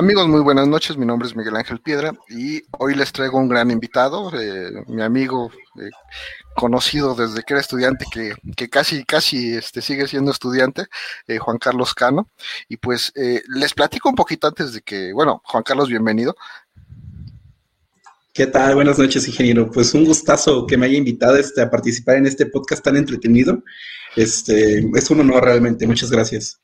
Amigos, muy buenas noches. Mi nombre es Miguel Ángel Piedra y hoy les traigo un gran invitado, eh, mi amigo eh, conocido desde que era estudiante, que, que casi, casi este, sigue siendo estudiante, eh, Juan Carlos Cano. Y pues les platico un poquito antes de que, bueno, Juan Carlos, bienvenido. ¿Qué tal? Buenas noches, ingeniero. Pues un gustazo que me haya invitado este, a participar en este podcast tan entretenido. Este, es un honor realmente. Muchas gracias.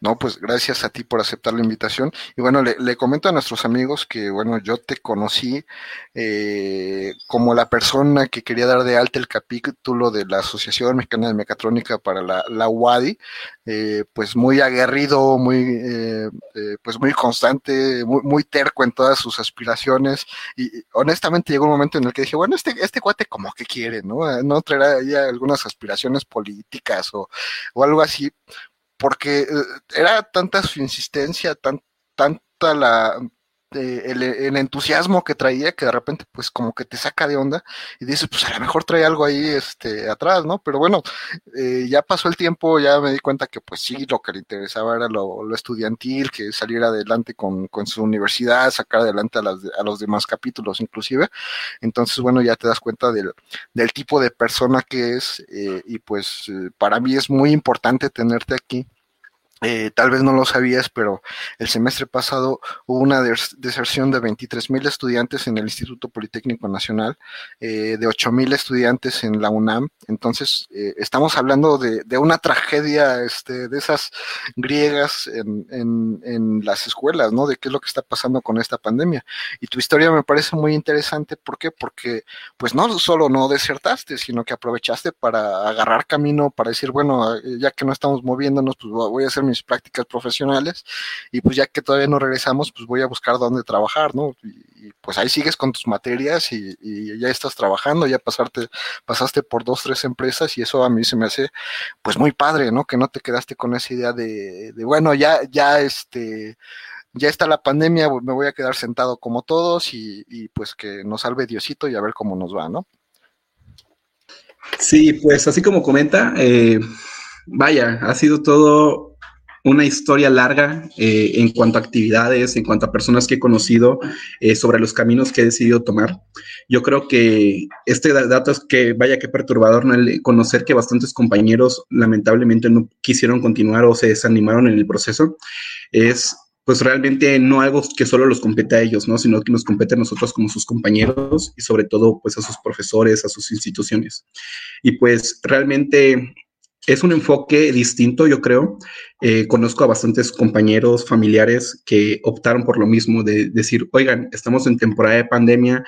No, pues gracias a ti por aceptar la invitación. Y bueno, le, comento a nuestros amigos que, bueno, yo te conocí eh, como la persona que quería dar de alta el capítulo de la Asociación Mexicana de Mecatrónica para la, la UADI, eh, pues muy aguerrido, muy, eh, pues muy constante, muy, terco en todas sus aspiraciones. Y honestamente llegó un momento en el que dije, bueno, este, este cuate como que quiere, ¿no? No traerá ya algunas aspiraciones políticas o, o algo así porque eh, era tanta su insistencia, tan, tanta eh, el, entusiasmo que traía que de repente pues como que te saca de onda y dices pues a lo mejor trae algo ahí este atrás, ¿no? Pero bueno, eh, ya pasó el tiempo, ya me di cuenta que pues sí, lo que le interesaba era lo, estudiantil, que saliera adelante con, con, su universidad, sacar adelante a, las, a los demás capítulos inclusive. Entonces bueno, ya te das cuenta del tipo de persona que es y pues para mí es muy importante tenerte aquí eh, tal vez no lo sabías, pero el semestre pasado hubo una deserción de 23 mil estudiantes en el Instituto Politécnico Nacional, eh, de 8 mil estudiantes en la UNAM. Entonces, eh, estamos hablando de, una tragedia este, de esas griegas en, en, las escuelas, ¿no? De qué es lo que está pasando con esta pandemia. Y tu historia me parece muy interesante. ¿Por qué? Porque, pues, no solo no desertaste, sino que aprovechaste para agarrar camino, para decir, bueno, ya que no estamos moviéndonos, pues voy a hacer mi prácticas profesionales y pues ya que todavía no regresamos, pues voy a buscar dónde trabajar, ¿no? Y, pues ahí sigues con tus materias y, ya estás trabajando, ya pasarte, pasaste por dos, tres empresas y eso a mí se me hace pues muy padre, ¿no? Que no te quedaste con esa idea de, bueno, ya, ya este ya está la pandemia, me voy a quedar sentado como todos y, y, pues que nos salve Diosito y a ver cómo nos va, ¿no? Sí, pues así como comenta, eh, vaya, ha sido todo una historia larga eh, en cuanto a actividades, en cuanto a personas que he conocido, eh, sobre los caminos que he decidido tomar. Yo creo que este dato es que vaya que perturbador ¿no? el conocer que bastantes compañeros lamentablemente no quisieron continuar o se desanimaron en el proceso. Es pues realmente no algo que solo los compete a ellos, ¿no? Sino que nos compete a nosotros como sus compañeros y sobre todo pues a sus profesores, a sus instituciones. Y pues realmente es un enfoque distinto, yo creo. Eh, conozco a bastantes compañeros, familiares que optaron por lo mismo, de decir, oigan, estamos en temporada de pandemia,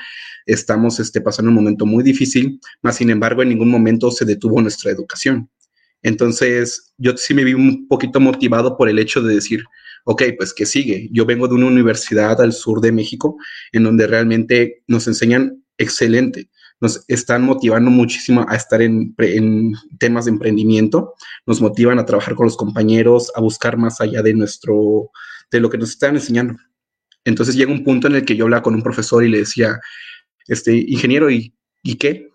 estamos este, pasando un momento muy difícil, mas sin embargo en ningún momento se detuvo nuestra educación. Entonces, yo sí me vi un poquito motivado por el hecho de decir, ok, pues que sigue. Yo vengo de una universidad al sur de México, en donde realmente nos enseñan excelente nos están motivando muchísimo a estar en, temas de emprendimiento, nos motivan a trabajar con los compañeros, a buscar más allá de nuestro, de lo que nos están enseñando. Entonces llega un punto en el que yo hablaba con un profesor y le decía, este, ingeniero, ¿y, ¿y qué?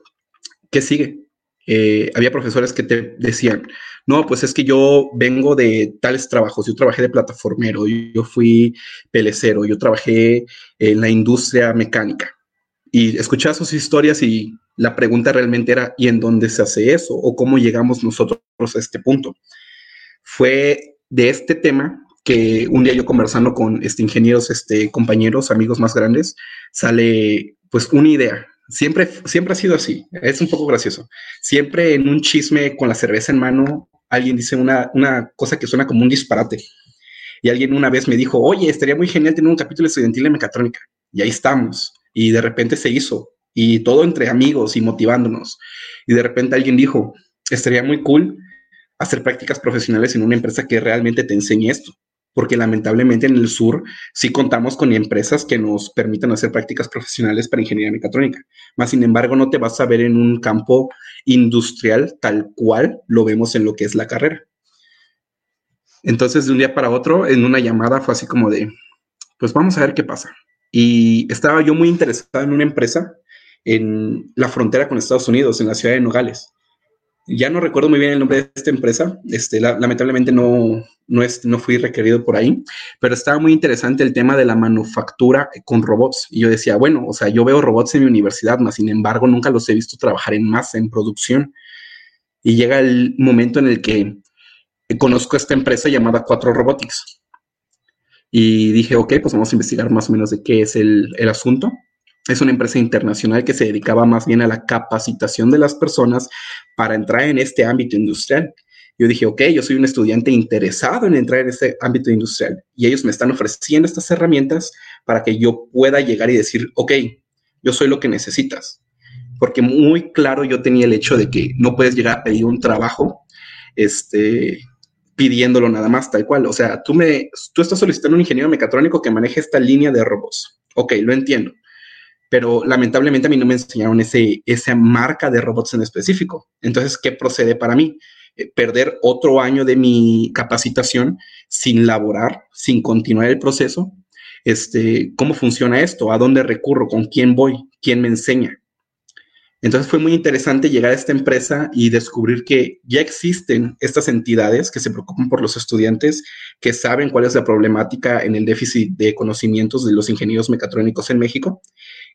¿Qué sigue? Eh, había profesores que te decían, no, pues es que yo vengo de tales trabajos, yo trabajé de plataformero, yo fui pelecero, yo trabajé en la industria mecánica y escuchaba sus historias y la pregunta realmente era, ¿y en dónde se hace eso? ¿O cómo llegamos nosotros a este punto? Fue de este tema que un día yo conversando con este, ingenieros, este, compañeros, amigos más grandes, sale pues una idea. Siempre, siempre ha sido así. Es un poco gracioso. Siempre en un chisme con la cerveza en mano, alguien dice una, una cosa que suena como un disparate. Y alguien una vez me dijo, oye, estaría muy genial tener un capítulo estudiantil de mecatrónica. Y ahí estamos y de repente se hizo y todo entre amigos y motivándonos. Y de repente alguien dijo, estaría muy cool hacer prácticas profesionales en una empresa que realmente te enseñe esto, porque lamentablemente en el sur sí contamos con empresas que nos permitan hacer prácticas profesionales para ingeniería mecatrónica. Más sin embargo, no te vas a ver en un campo industrial tal cual lo vemos en lo que es la carrera. Entonces, de un día para otro, en una llamada fue así como de, pues vamos a ver qué pasa. Y estaba yo muy interesado en una empresa en la frontera con Estados Unidos, en la ciudad de Nogales. ya no recuerdo muy bien el nombre de esta empresa, este, lamentablemente no, no, es, fui requerido por ahí, pero estaba muy interesante el tema de la manufactura con robots. Y yo decía, bueno, o sea, yo veo robots en mi universidad, más sin embargo, nunca los he visto trabajar en masa, en producción. Y llega el momento en el que conozco esta empresa llamada Cuatro Robotics. Y dije, ok, pues vamos a investigar más o menos de qué es el, el asunto. Es una empresa internacional que se dedicaba más bien a la capacitación de las personas para entrar en este ámbito industrial. Yo dije, ok, yo soy un estudiante interesado en entrar en este ámbito industrial y ellos me están ofreciendo estas herramientas para que yo pueda llegar y decir, ok, yo soy lo que necesitas. Porque muy claro yo tenía el hecho de que no puedes llegar a pedir un trabajo este, pidiéndolo nada más, tal cual. O sea, tú, me, tú estás solicitando un ingeniero mecatrónico que maneje esta línea de robots. Ok, lo entiendo. Pero lamentablemente a mí no me enseñaron ese, esa marca de robots en específico. Entonces, ¿qué procede para mí? Eh, perder otro año de mi capacitación sin laborar, sin continuar el proceso. Este, ¿Cómo funciona esto? ¿A dónde recurro? ¿Con quién voy? ¿Quién me enseña? Entonces fue muy interesante llegar a esta empresa y descubrir que ya existen estas entidades que se preocupan por los estudiantes, que saben cuál es la problemática en el déficit de conocimientos de los ingenieros mecatrónicos en México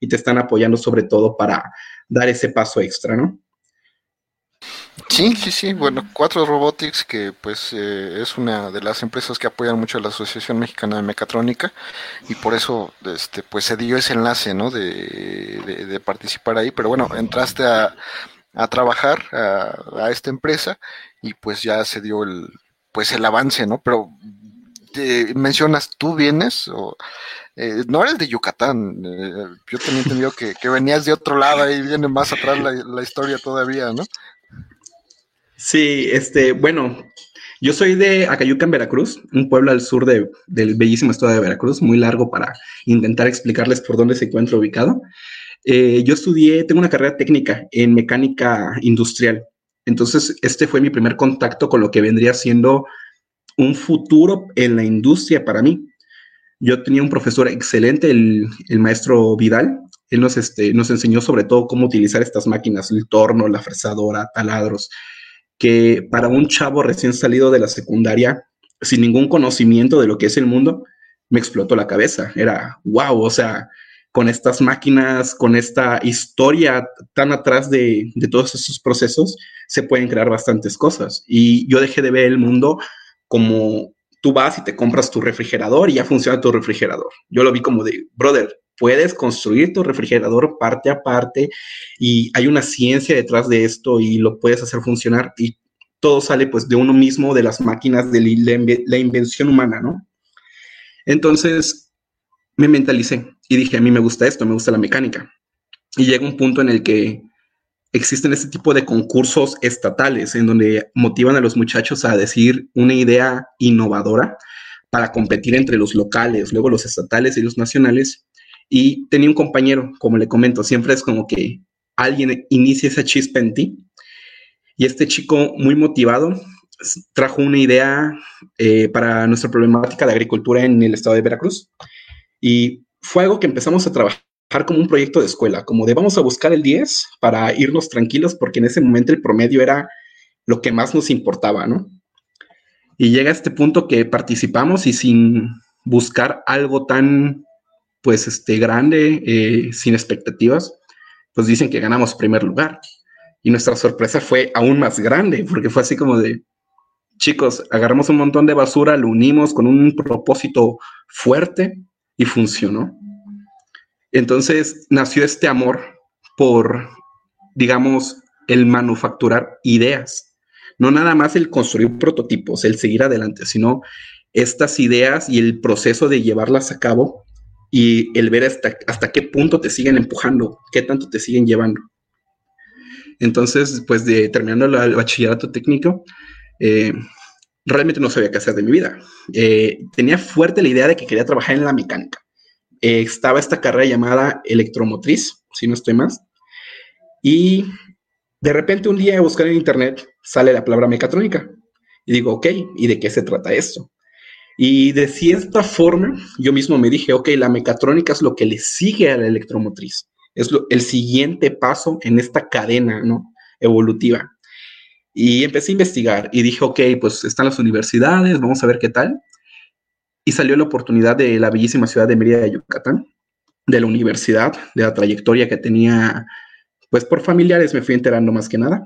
y te están apoyando sobre todo para dar ese paso extra, ¿no? Sí, sí, sí. Bueno, Cuatro Robotics, que pues eh, es una de las empresas que apoyan mucho a la Asociación Mexicana de Mecatrónica y por eso este, pues se dio ese enlace, ¿no? De, participar ahí. Pero bueno, entraste a, trabajar a, esta empresa y pues ya se dio el pues el avance, ¿no? Pero mencionas, tú vienes o eh, no eres de Yucatán. Eh, yo tenía entendido que, venías de otro lado y viene más atrás la historia todavía, ¿no? Sí, este, bueno, yo soy de Acayuca, en Veracruz, un pueblo al sur del bellísimo estado de Veracruz, muy largo para intentar explicarles por dónde se encuentra ubicado. Eh, yo estudié, tengo una carrera técnica en mecánica industrial. Entonces, este fue mi primer contacto con lo que vendría siendo un futuro en la industria para mí. Yo tenía un profesor excelente, el, maestro Vidal. Él nos, este, nos enseñó sobre todo cómo utilizar estas máquinas, el torno, la fresadora, taladros, que para un chavo recién salido de la secundaria, sin ningún conocimiento de lo que es el mundo, me explotó la cabeza. Era, wow, o sea, con estas máquinas, con esta historia tan atrás de, de todos esos procesos, se pueden crear bastantes cosas. Y yo dejé de ver el mundo como tú vas y te compras tu refrigerador y ya funciona tu refrigerador. Yo lo vi como de, brother, puedes construir tu refrigerador parte a parte y hay una ciencia detrás de esto y lo puedes hacer funcionar y todo sale pues de uno mismo, de las máquinas, de la, invención humana, ¿no? Entonces me mentalicé y dije, a mí me gusta esto, me gusta la mecánica. Y llega un punto en el que existen este tipo de concursos estatales en donde motivan a los muchachos a decir una idea innovadora para competir entre los locales, luego los estatales y los nacionales. Y tenía un compañero, como le comento, siempre es como que alguien inicia esa chispa en ti. Y este chico muy motivado trajo una idea eh, para nuestra problemática de agricultura en el estado de Veracruz. Y fue algo que empezamos a trabajar como un proyecto de escuela, como de vamos a buscar el 10 para irnos tranquilos, porque en ese momento el promedio era lo que más nos importaba, ¿no? Y llega este punto que participamos y sin buscar algo tan, pues, este, grande, eh, sin expectativas, pues dicen que ganamos primer lugar. Y nuestra sorpresa fue aún más grande, porque fue así como de, chicos, agarramos un montón de basura, lo unimos con un propósito fuerte y funcionó. Entonces nació este amor por, digamos, el manufacturar ideas. No nada más el construir prototipos, el seguir adelante, sino estas ideas y el proceso de llevarlas a cabo y el ver hasta, qué punto te siguen empujando, qué tanto te siguen llevando. Entonces, pues de terminando el bachillerato técnico, eh, realmente no sabía qué hacer de mi vida. Eh, tenía fuerte la idea de que quería trabajar en la mecánica. Eh, estaba esta carrera llamada electromotriz, si no estoy más, y de repente un día a buscar en internet sale la palabra mecatrónica. Y digo, ok, ¿y de qué se trata esto? Y de cierta forma, yo mismo me dije, ok, la mecatrónica es lo que le sigue a la electromotriz. Es el siguiente paso en esta cadena ¿no? evolutiva. Y empecé a investigar y dije, ok, pues están las universidades, vamos a ver qué tal. Y salió la oportunidad de la bellísima ciudad de Mérida de Yucatán, de la universidad, de la trayectoria que tenía, pues por familiares me fui enterando más que nada.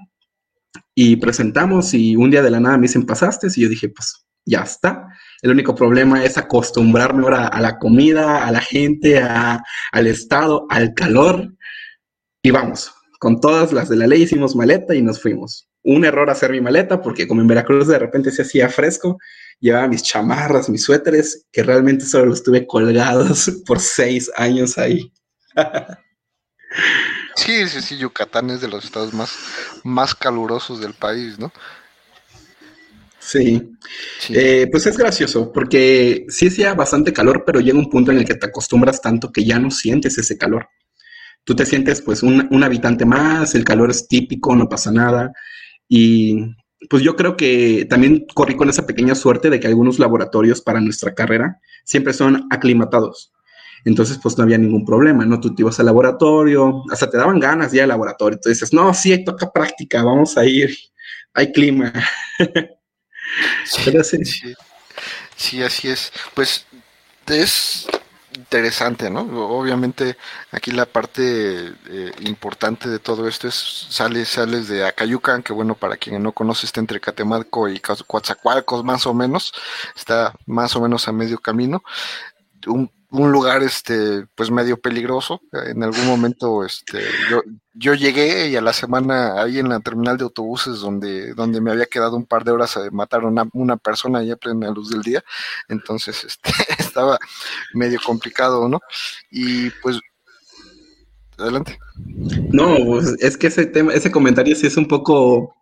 Y presentamos y un día de la nada me dicen, pasaste, y yo dije, pues ya está. El único problema es acostumbrarme ahora a la comida, a la gente, al estado, al calor. Y vamos, con todas las de la ley hicimos maleta y nos fuimos. Un error hacer mi maleta porque como en Veracruz de repente se hacía fresco, llevaba mis chamarras, mis suéteres, que realmente solo los tuve colgados por seis años ahí. sí, sí, sí, Yucatán es de los estados más, más calurosos del país, ¿no? Sí. Eh, pues es gracioso, porque sí hacía bastante calor, pero llega un punto en el que te acostumbras tanto que ya no sientes ese calor. Tú te sientes pues un, un habitante más, el calor es típico, no pasa nada. Y pues yo creo que también corrí con esa pequeña suerte de que algunos laboratorios para nuestra carrera siempre son aclimatados. Entonces, pues no había ningún problema, ¿no? Tú te ibas al laboratorio, hasta te daban ganas ya al laboratorio. Tú dices, no, sí, toca práctica, vamos a ir, hay clima. Sí, sí. así es. Pues es interesante, ¿no? Obviamente aquí la parte eh, importante de todo esto es sales, sales de Acayucan, que bueno, para quien no conoce está entre Catemaco y Coatzacoalcos más o menos, está más o menos a medio camino. Un un lugar este pues medio peligroso en algún momento este yo, yo llegué y a la semana ahí en la terminal de autobuses donde donde me había quedado un par de horas eh, mataron a una persona ahí a plena luz del día entonces este estaba medio complicado no y pues adelante. No pues, es que ese tema ese comentario sí es un poco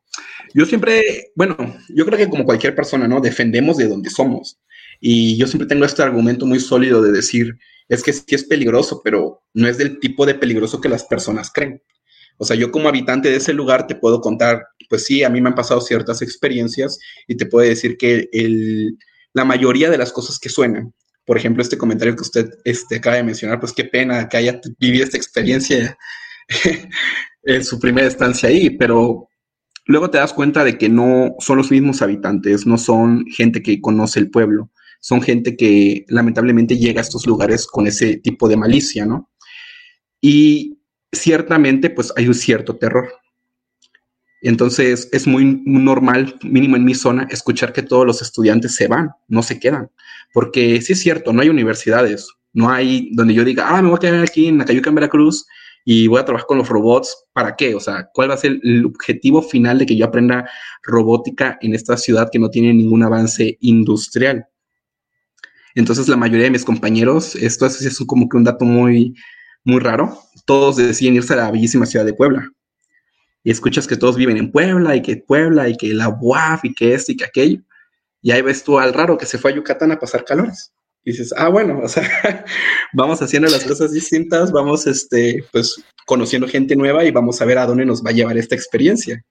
yo siempre bueno yo creo que como cualquier persona no defendemos de donde somos y yo siempre tengo este argumento muy sólido de decir, es que sí es peligroso, pero no es del tipo de peligroso que las personas creen. O sea, yo como habitante de ese lugar te puedo contar, pues sí, a mí me han pasado ciertas experiencias y te puedo decir que la mayoría de las cosas que suenan, por ejemplo, este comentario que usted este, acaba de mencionar, pues qué pena que haya vivido esta experiencia en su primera estancia ahí, pero luego te das cuenta de que no son los mismos habitantes, no son gente que conoce el pueblo son gente que lamentablemente llega a estos lugares con ese tipo de malicia, ¿no? Y ciertamente, pues hay un cierto terror. Entonces es muy normal, mínimo en mi zona, escuchar que todos los estudiantes se van, no se quedan, porque sí es cierto, no hay universidades, no hay donde yo diga, ah, me voy a quedar aquí en Acayuca, en Veracruz, y voy a trabajar con los robots, ¿para qué? O sea, ¿cuál va a ser el objetivo final de que yo aprenda robótica en esta ciudad que no tiene ningún avance industrial? Entonces la mayoría de mis compañeros, esto es, como que un dato muy, muy raro, todos deciden irse a la bellísima ciudad de Puebla. Y escuchas que todos viven en Puebla y que Puebla y que la UAF y que esto y que aquello. Y ahí ves tú al raro que se fue a Yucatán a pasar calores. Y dices, ah, bueno, o sea, vamos haciendo las cosas distintas, vamos, este, pues, conociendo gente nueva y vamos a ver a dónde nos va a llevar esta experiencia.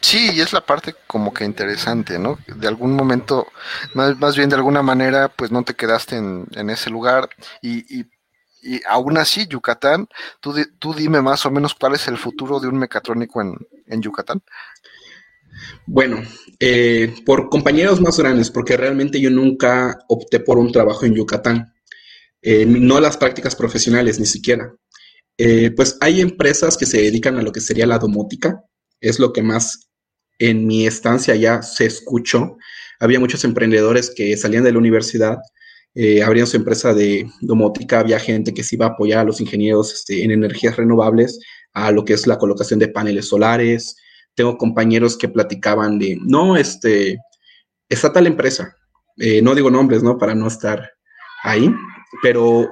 Sí, y es la parte como que interesante, ¿no? De algún momento, más, más bien de alguna manera, pues no te quedaste en, en ese lugar y, y, y, aún así, Yucatán, tú, tú dime más o menos cuál es el futuro de un mecatrónico en, en Yucatán. Bueno, eh, por compañeros más grandes, porque realmente yo nunca opté por un trabajo en Yucatán, eh, no las prácticas profesionales ni siquiera. Eh, pues hay empresas que se dedican a lo que sería la domótica, es lo que más en mi estancia ya se escuchó. Había muchos emprendedores que salían de la universidad, eh, abrían su empresa de domótica, había gente que se iba a apoyar a los ingenieros este, en energías renovables, a lo que es la colocación de paneles solares. Tengo compañeros que platicaban de, no, este, está tal empresa, eh, no digo nombres, ¿no? Para no estar ahí, pero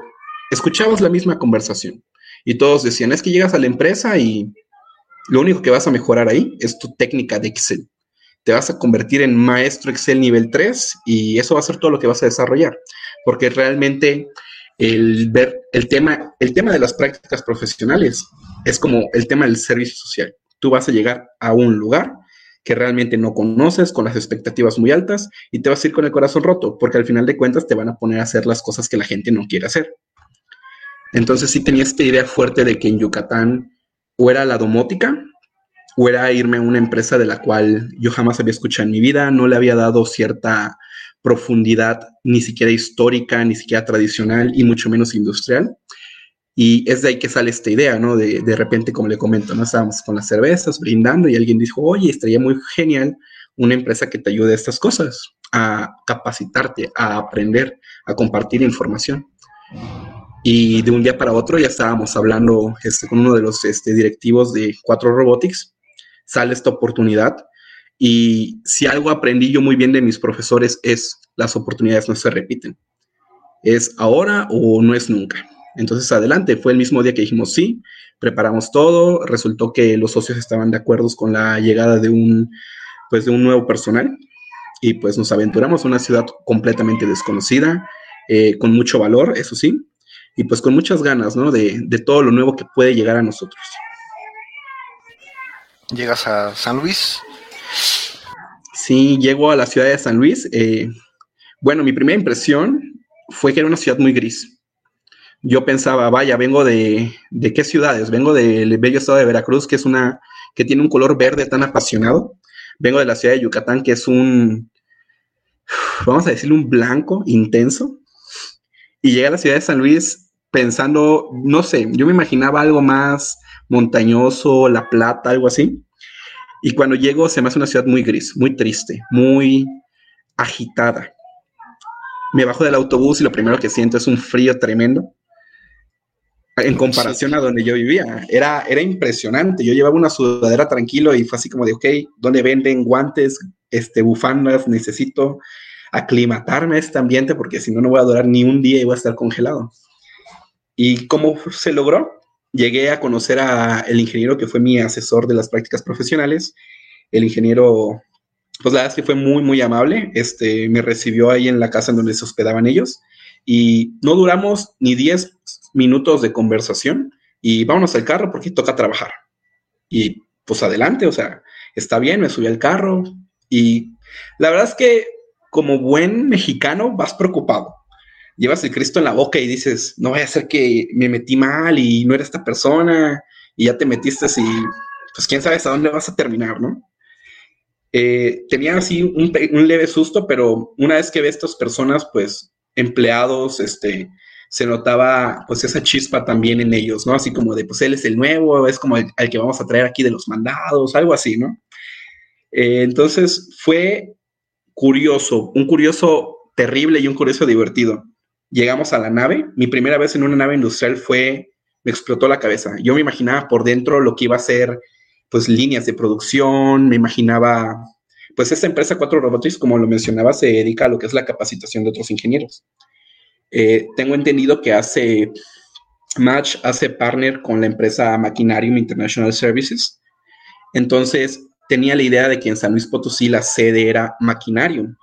escuchamos la misma conversación y todos decían, es que llegas a la empresa y lo único que vas a mejorar ahí es tu técnica de Excel. Te vas a convertir en maestro Excel nivel 3 y eso va a ser todo lo que vas a desarrollar, porque realmente el ver el tema, el tema de las prácticas profesionales es como el tema del servicio social. Tú vas a llegar a un lugar que realmente no conoces, con las expectativas muy altas, y te vas a ir con el corazón roto, porque al final de cuentas te van a poner a hacer las cosas que la gente no quiere hacer. Entonces sí tenía esta idea fuerte de que en Yucatán o era la domótica o era irme a una empresa de la cual yo jamás había escuchado en mi vida, no le había dado cierta profundidad ni siquiera histórica, ni siquiera tradicional y mucho menos industrial. Y es de ahí que sale esta idea, ¿no? De, de repente, como le comento, ¿no? Estábamos con las cervezas, brindando y alguien dijo, oye, estaría muy genial una empresa que te ayude a estas cosas, a capacitarte, a aprender, a compartir información. Y de un día para otro ya estábamos hablando este, con uno de los este, directivos de Cuatro Robotics, sale esta oportunidad y si algo aprendí yo muy bien de mis profesores es las oportunidades no se repiten. Es ahora o no es nunca. Entonces, adelante, fue el mismo día que dijimos sí, preparamos todo, resultó que los socios estaban de acuerdo con la llegada de un, pues, de un nuevo personal y pues nos aventuramos a una ciudad completamente desconocida, eh, con mucho valor, eso sí, y pues con muchas ganas, ¿no? De, de todo lo nuevo que puede llegar a nosotros. Llegas a San Luis, Sí, llego a la ciudad de San Luis. Eh, bueno, mi primera impresión fue que era una ciudad muy gris. Yo pensaba, vaya, vengo de, ¿de qué ciudades? Vengo del bello estado de Veracruz, que es una, que tiene un color verde tan apasionado. Vengo de la ciudad de Yucatán, que es un, vamos a decirle, un blanco intenso. Y llegué a la ciudad de San Luis pensando, no sé, yo me imaginaba algo más montañoso, La Plata, algo así. Y cuando llego se me hace una ciudad muy gris, muy triste, muy agitada. Me bajo del autobús y lo primero que siento es un frío tremendo. En comparación a donde yo vivía, era, era impresionante. Yo llevaba una sudadera tranquilo y fue así como de, ok, ¿dónde venden guantes, este, bufandas? Necesito aclimatarme a este ambiente porque si no, no voy a durar ni un día y voy a estar congelado. ¿Y cómo se logró? llegué a conocer a el ingeniero que fue mi asesor de las prácticas profesionales. El ingeniero, pues la verdad es que fue muy, muy amable. Este, me recibió ahí en la casa en donde se hospedaban ellos y no duramos ni 10 minutos de conversación y vámonos al carro porque toca trabajar. Y pues adelante, o sea, está bien, me subí al carro y la verdad es que como buen mexicano vas preocupado llevas el Cristo en la boca y dices, no vaya a ser que me metí mal y no era esta persona y ya te metiste y pues quién sabe a dónde vas a terminar, ¿no? Eh, tenía así un, leve susto, pero una vez que ve estas personas, pues empleados, este, se notaba pues esa chispa también en ellos, ¿no? Así como de, pues él es el nuevo, es como el, que vamos a traer aquí de los mandados, algo así, ¿no? Eh, entonces fue curioso, un curioso terrible y un curioso divertido llegamos a la nave. Mi primera vez en una nave industrial fue, me explotó la cabeza. Yo me imaginaba por dentro lo que iba a ser, pues, líneas de producción, me imaginaba, pues, esta empresa Cuatro Robotics, como lo mencionaba, se dedica a lo que es la capacitación de otros ingenieros. Eh, tengo entendido que hace Match, hace partner con la empresa Maquinarium International Services. Entonces, tenía la idea de que en San Luis Potosí la sede era Maquinarium.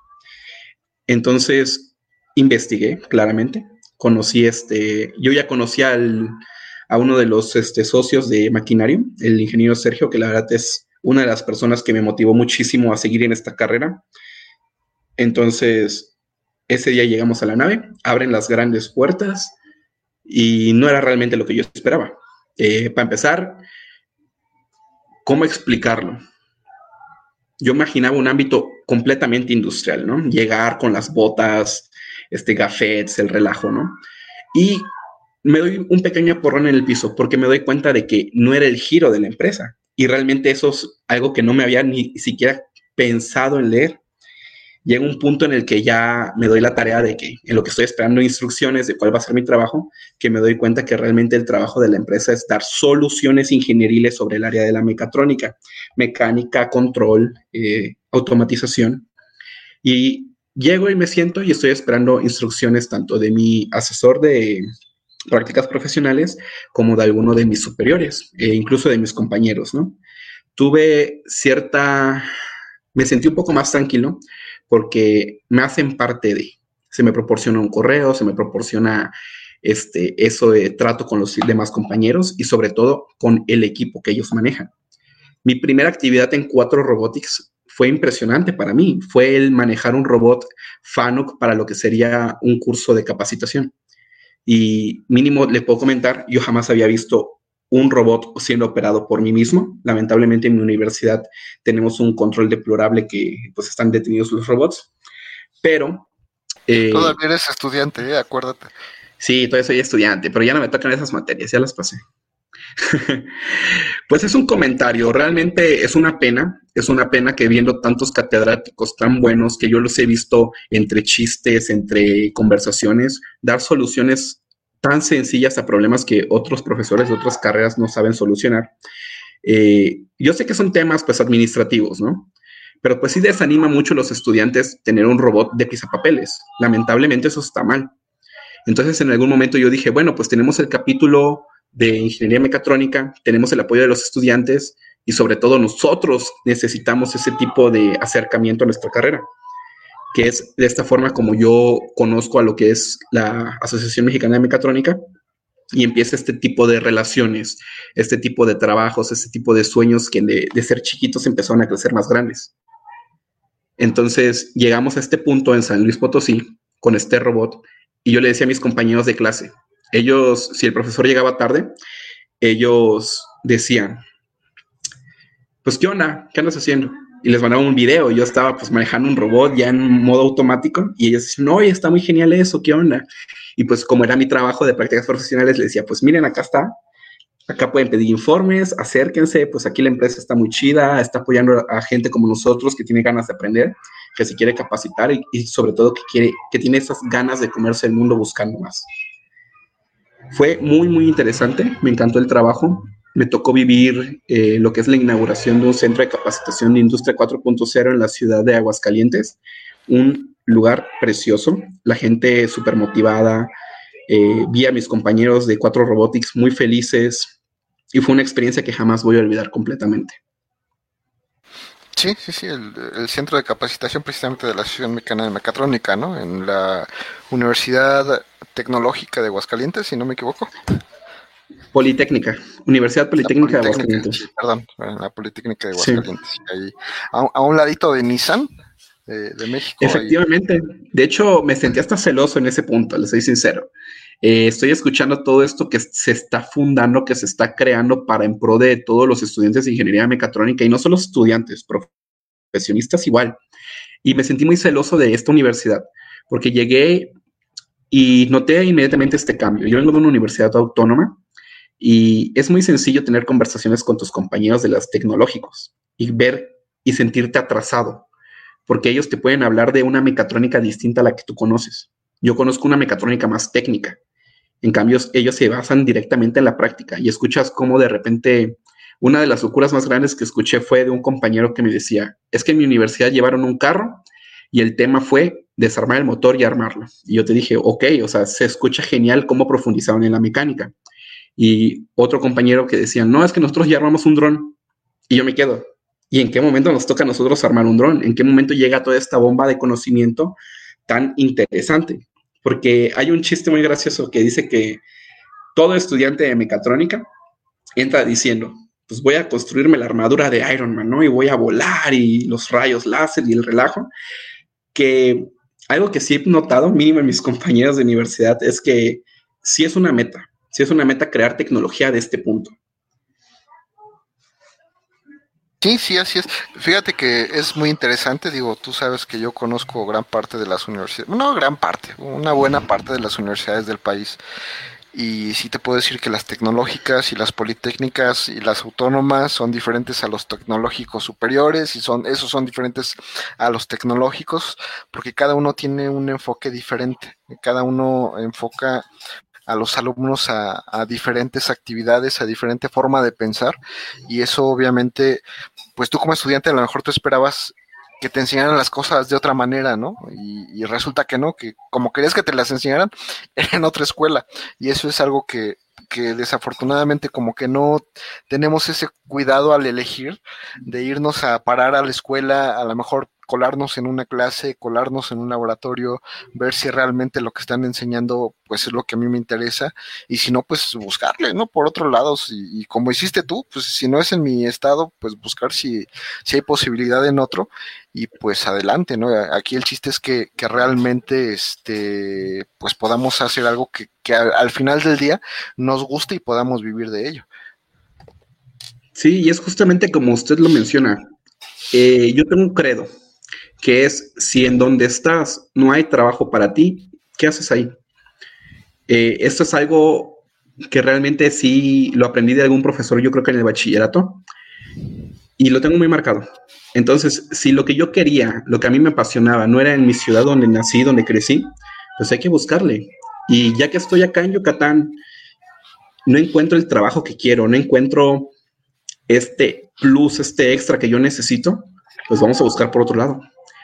Entonces, investigué claramente, conocí este, yo ya conocía a uno de los este, socios de Maquinario, el ingeniero Sergio, que la verdad es una de las personas que me motivó muchísimo a seguir en esta carrera. Entonces, ese día llegamos a la nave, abren las grandes puertas y no era realmente lo que yo esperaba. Eh, para empezar, ¿cómo explicarlo? Yo imaginaba un ámbito completamente industrial, ¿no? Llegar con las botas, este gafets, el relajo, ¿no? Y me doy un pequeño porrón en el piso porque me doy cuenta de que no era el giro de la empresa. Y realmente eso es algo que no me había ni siquiera pensado en leer. Llega un punto en el que ya me doy la tarea de que en lo que estoy esperando instrucciones de cuál va a ser mi trabajo, que me doy cuenta que realmente el trabajo de la empresa es dar soluciones ingenieriles sobre el área de la mecatrónica, mecánica, control, eh, automatización. Y Llego y me siento y estoy esperando instrucciones tanto de mi asesor de prácticas profesionales como de alguno de mis superiores e incluso de mis compañeros, ¿no? Tuve cierta, me sentí un poco más tranquilo porque me hacen parte de, se me proporciona un correo, se me proporciona este, eso de trato con los demás compañeros y sobre todo con el equipo que ellos manejan. Mi primera actividad en Cuatro Robotics fue impresionante para mí. Fue el manejar un robot FANUC para lo que sería un curso de capacitación. Y mínimo le puedo comentar, yo jamás había visto un robot siendo operado por mí mismo. Lamentablemente en mi universidad tenemos un control deplorable que pues están detenidos los robots, pero... Eh, todavía eres estudiante, ¿eh? acuérdate. Sí, todavía soy estudiante, pero ya no me tocan esas materias, ya las pasé. pues es un comentario, realmente es una pena, es una pena que viendo tantos catedráticos tan buenos que yo los he visto entre chistes, entre conversaciones, dar soluciones tan sencillas a problemas que otros profesores de otras carreras no saben solucionar. Eh, yo sé que son temas pues administrativos, ¿no? Pero pues sí desanima mucho a los estudiantes tener un robot de pisapapeles. Lamentablemente eso está mal. Entonces en algún momento yo dije, bueno, pues tenemos el capítulo de ingeniería mecatrónica, tenemos el apoyo de los estudiantes y sobre todo nosotros necesitamos ese tipo de acercamiento a nuestra carrera que es de esta forma como yo conozco a lo que es la Asociación Mexicana de Mecatrónica y empieza este tipo de relaciones, este tipo de trabajos, este tipo de sueños que de, ser chiquitos empezaron a crecer más grandes. Entonces llegamos a este punto en San Luis Potosí con este robot y yo le decía a mis compañeros de clase, ellos, si el profesor llegaba tarde, ellos decían, pues, ¿qué onda? ¿Qué andas haciendo? y les mandaba un video. Yo estaba pues manejando un robot ya en modo automático y ellos decían, no, está muy genial eso, ¿qué onda? Y pues como era mi trabajo de prácticas profesionales, les decía, pues miren, acá está, acá pueden pedir informes, acérquense, pues aquí la empresa está muy chida, está apoyando a gente como nosotros que tiene ganas de aprender, que se quiere capacitar y, y sobre todo que, quiere, que tiene esas ganas de comerse el mundo buscando más. Fue muy, muy interesante, me encantó el trabajo. Me tocó vivir eh, lo que es la inauguración de un centro de capacitación de Industria 4.0 en la ciudad de Aguascalientes, un lugar precioso, la gente súper motivada, eh, vi a mis compañeros de Cuatro Robotics muy felices. Y fue una experiencia que jamás voy a olvidar completamente. Sí, sí, sí, el, el, centro de capacitación precisamente de la Asociación Mexicana de Mecatrónica, ¿no? En la Universidad Tecnológica de Aguascalientes, si no me equivoco. Politécnica, Universidad Politécnica, de Aguascalientes. perdón, la Politécnica de Aguascalientes. Ahí, a, un ladito de Nissan, de, México. Efectivamente. De hecho, me sentí hasta celoso en ese punto, le soy sincero. Eh, estoy escuchando todo esto que se está fundando, que se está creando para en pro de todos los estudiantes de ingeniería mecatrónica y no solo estudiantes, profesionistas igual. Y me sentí muy celoso de esta universidad, porque llegué y noté inmediatamente este cambio. Yo vengo de una universidad autónoma y es muy sencillo tener conversaciones con tus compañeros de los tecnológicos y ver y sentirte atrasado, porque ellos te pueden hablar de una mecatrónica distinta a la que tú conoces. Yo conozco una mecatrónica más técnica. En cambio, ellos se basan directamente en la práctica y escuchas cómo de repente una de las locuras más grandes que escuché fue de un compañero que me decía, es que en mi universidad llevaron un carro y el tema fue desarmar el motor y armarlo. Y yo te dije, ok, o sea, se escucha genial cómo profundizaron en la mecánica y otro compañero que decía, no, es que nosotros ya armamos un dron. Y yo me quedo, ¿y en qué momento nos toca a nosotros armar un dron? ¿En qué momento llega toda esta bomba de conocimiento tan interesante? Porque hay un chiste muy gracioso que dice que todo estudiante de mecatrónica entra diciendo, pues voy a construirme la armadura de Iron Man, ¿no? Y voy a volar y los rayos láser y el relajo. Que algo que sí he notado, mínimo en mis compañeros de universidad, es que sí es una meta, si es una meta crear tecnología de este punto. Sí, sí, así es. Fíjate que es muy interesante, digo, tú sabes que yo conozco gran parte de las universidades, no gran parte, una buena parte de las universidades del país. Y sí te puedo decir que las tecnológicas y las politécnicas y las autónomas son diferentes a los tecnológicos superiores y son esos son diferentes a los tecnológicos porque cada uno tiene un enfoque diferente. Cada uno enfoca a los alumnos a, diferentes actividades, a diferente forma de pensar y eso obviamente, pues tú como estudiante a lo mejor tú esperabas que te enseñaran las cosas de otra manera, ¿no? Y, resulta que no, que como querías que te las enseñaran, en otra escuela. Y eso es algo que, que desafortunadamente como que no tenemos ese cuidado al elegir de irnos a parar a la escuela, a lo mejor colarnos en una clase, colarnos en un laboratorio, ver si realmente lo que están enseñando pues es lo que a mí me interesa y si no pues buscarle, ¿no? Por otro lado, y como hiciste tú, pues si no es en mi estado, pues buscar si, si hay posibilidad en otro y pues adelante, ¿no? Aquí el chiste es que, que realmente este pues podamos hacer algo que, que al, al final del día nos guste y podamos vivir de ello Sí, y es justamente como usted lo menciona. Eh, yo tengo un credo, que es, si en donde estás no hay trabajo para ti, ¿qué haces ahí? Eh, esto es algo que realmente sí lo aprendí de algún profesor, yo creo que en el bachillerato, y lo tengo muy marcado. Entonces, si lo que yo quería, lo que a mí me apasionaba, no era en mi ciudad donde nací, donde crecí, pues hay que buscarle. Y ya que estoy acá en Yucatán, no encuentro el trabajo que quiero, no encuentro este plus, este extra que yo necesito, pues vamos a buscar por otro lado.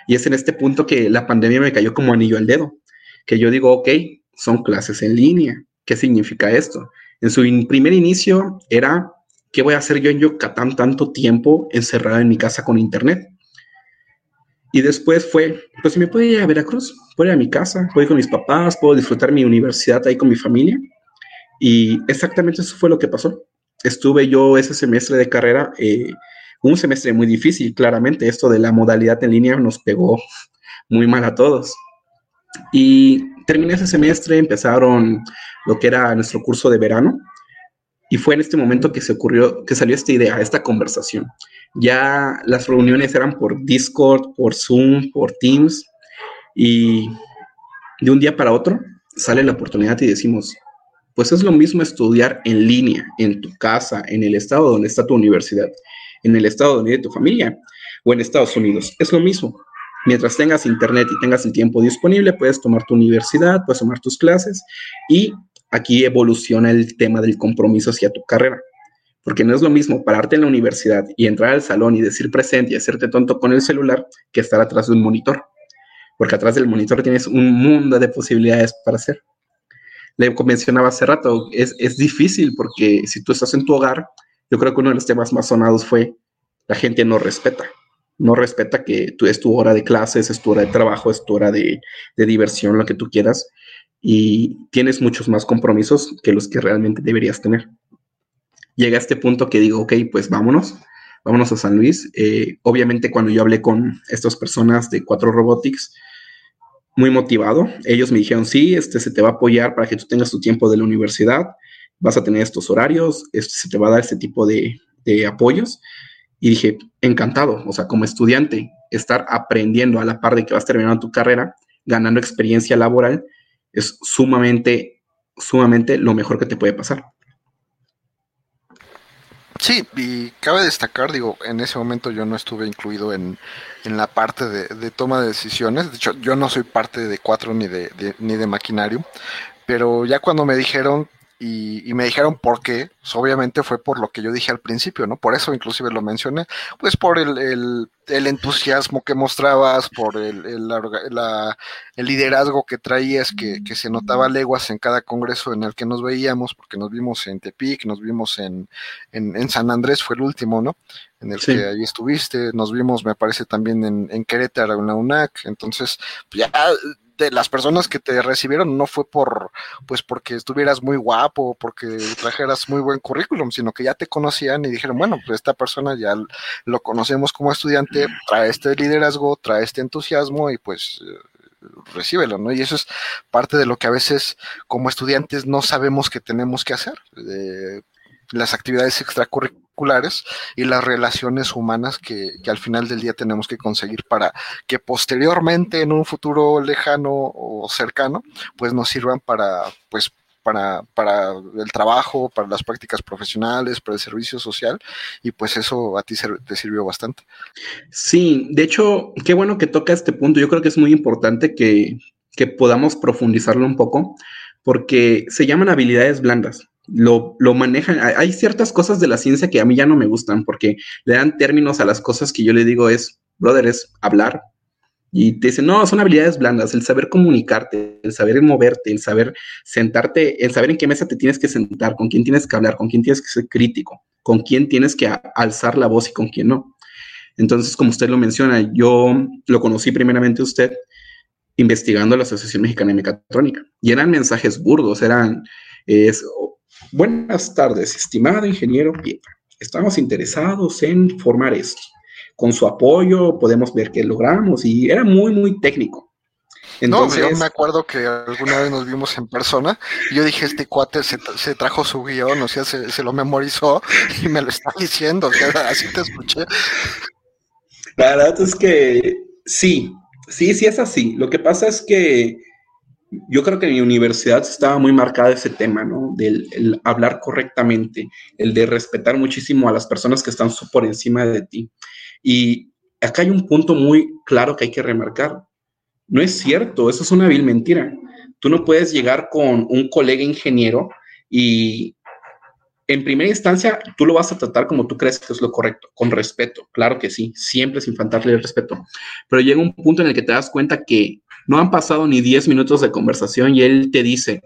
Y es en este punto que la pandemia me cayó como anillo al dedo, que yo digo, ok, son clases en línea. ¿Qué significa esto? En su primer inicio era, ¿qué voy a hacer yo en Yucatán tanto tiempo encerrado en mi casa con internet? Y después fue, pues me puedo ir a Veracruz, puedo ir a mi casa, puedo ir con mis papás, puedo disfrutar mi universidad ahí con mi familia. Y exactamente eso fue lo que pasó. Estuve yo ese semestre de carrera, eh, un semestre muy difícil, claramente. Esto de la modalidad en línea nos pegó muy mal a todos. Y terminé ese semestre, empezaron lo que era nuestro curso de verano. Y fue en este momento que se ocurrió, que salió esta idea, esta conversación. Ya las reuniones eran por Discord, por Zoom, por Teams. Y de un día para otro sale la oportunidad y decimos, pues es lo mismo estudiar en línea, en tu casa, en el estado donde está tu universidad, en el estado vive tu familia o en Estados Unidos. Es lo mismo. Mientras tengas internet y tengas el tiempo disponible, puedes tomar tu universidad, puedes tomar tus clases y aquí evoluciona el tema del compromiso hacia tu carrera. Porque no es lo mismo pararte en la universidad y entrar al salón y decir presente y hacerte tonto con el celular que estar atrás de un monitor. Porque atrás del monitor tienes un mundo de posibilidades para hacer le mencionaba hace rato, es, es difícil porque si tú estás en tu hogar, yo creo que uno de los temas más sonados fue la gente no respeta. No respeta que tú es tu hora de clases, es tu hora de trabajo, es tu hora de, de diversión, lo que tú quieras, y tienes muchos más compromisos que los que realmente deberías tener. Llega a este punto que digo, ok, pues vámonos, vámonos a San Luis. Eh, obviamente cuando yo hablé con estas personas de Cuatro Robotics, muy motivado. Ellos me dijeron, sí, este se te va a apoyar para que tú tengas tu tiempo de la universidad, vas a tener estos horarios, este, se te va a dar este tipo de, apoyos. Y dije, encantado, o sea, como estudiante, estar aprendiendo a la par de que vas terminando tu carrera, ganando experiencia laboral, es sumamente, sumamente lo mejor que te puede pasar. Sí, y cabe destacar, digo, en ese momento yo no estuve incluido en, en la parte de, toma de decisiones. De hecho, yo no soy parte de cuatro ni de, de, ni de maquinario. Pero ya cuando me dijeron y, y, me dijeron por qué, pues obviamente fue por lo que yo dije al principio, ¿no? Por eso inclusive lo mencioné, pues por el, el, el entusiasmo que mostrabas, por el, el, la, el liderazgo que traías, que, que, se notaba leguas en cada congreso en el que nos veíamos, porque nos vimos en Tepic, nos vimos en, en, en San Andrés, fue el último, ¿no? En el sí. que ahí estuviste, nos vimos, me parece, también en, en Querétaro, en la UNAC, entonces, pues ya las personas que te recibieron no fue por, pues porque estuvieras muy guapo, porque trajeras muy buen currículum, sino que ya te conocían y dijeron, bueno, pues esta persona ya lo conocemos como estudiante, trae este liderazgo, trae este entusiasmo y pues recíbelo, ¿no? Y eso es parte de lo que a veces como estudiantes no sabemos que tenemos que hacer. Eh, las actividades extracurriculares y las relaciones humanas que, que, al final del día tenemos que conseguir para que posteriormente en un futuro lejano o cercano pues nos sirvan para pues para, para el trabajo, para las prácticas profesionales, para el servicio social, y pues eso a ti te sirvió bastante. Sí, de hecho, qué bueno que toca este punto. Yo creo que es muy importante que, que podamos profundizarlo un poco, porque se llaman habilidades blandas lo, lo, manejan. Hay ciertas cosas de la ciencia que a mí ya no me gustan porque le dan términos a las cosas que yo le digo es, brother, es hablar. Y te dicen, no, son habilidades blandas, el saber comunicarte, el saber moverte, el saber sentarte, el saber en qué mesa te tienes que sentar, con quién tienes que hablar, con quién tienes que ser crítico, con quién tienes que alzar la voz y con quién no. Entonces, como usted lo menciona, yo lo conocí primeramente usted investigando la Asociación Mexicana de Mecatrónica. Y eran mensajes burdos, eran, Buenas tardes, estimado ingeniero Pietra. Estamos interesados en formar esto. Con su apoyo podemos ver qué logramos y era muy, muy técnico. Entonces, no, yo me acuerdo que alguna vez nos vimos en persona y yo dije, este cuate se, trajo su guion, o sea, se, lo memorizó y me lo está diciendo, o sea, así te escuché. La verdad es que sí, sí, sí es así. Lo que pasa es que yo creo que mi universidad estaba muy marcado ese tema, ¿no? Del hablar correctamente, el de respetar muchísimo a las personas que están por encima de ti. Y acá hay un punto muy claro que hay que remarcar. No es cierto, eso es una vil mentira. Tú no puedes llegar con un colega ingeniero y en primera instancia tú lo vas a tratar como tú crees que es lo correcto, con respeto, claro que sí, siempre sin faltarle el respeto. Pero llega un punto en el que te das cuenta que no han pasado ni 10 minutos de conversación y él te dice,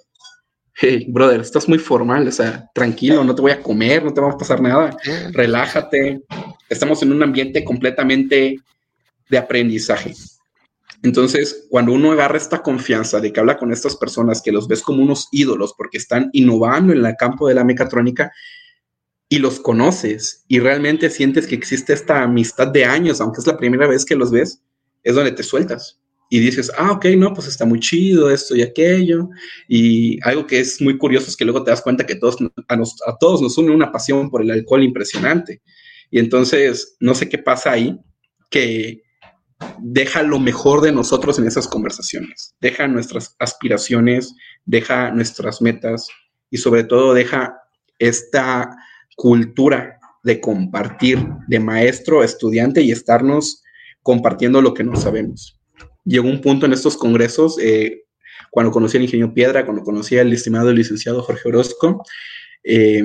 hey, brother, estás muy formal, o sea, tranquilo, no te voy a comer, no te va a pasar nada, relájate, estamos en un ambiente completamente de aprendizaje. Entonces, cuando uno agarra esta confianza de que habla con estas personas, que los ves como unos ídolos porque están innovando en el campo de la mecatrónica y los conoces y realmente sientes que existe esta amistad de años, aunque es la primera vez que los ves, es donde te sueltas y dices, ah, ok, no, pues está muy chido esto y aquello. Y algo que es muy curioso es que luego te das cuenta que todos, a, a todos nos une una pasión por el alcohol impresionante. Y entonces, no sé qué pasa ahí, que deja lo mejor de nosotros en esas conversaciones, deja nuestras aspiraciones, deja nuestras metas y sobre todo deja esta cultura de compartir de maestro estudiante y estarnos compartiendo lo que no sabemos. Llegó un punto en estos congresos, eh, cuando conocí al ingeniero Piedra, cuando conocí al estimado licenciado Jorge Orozco, eh,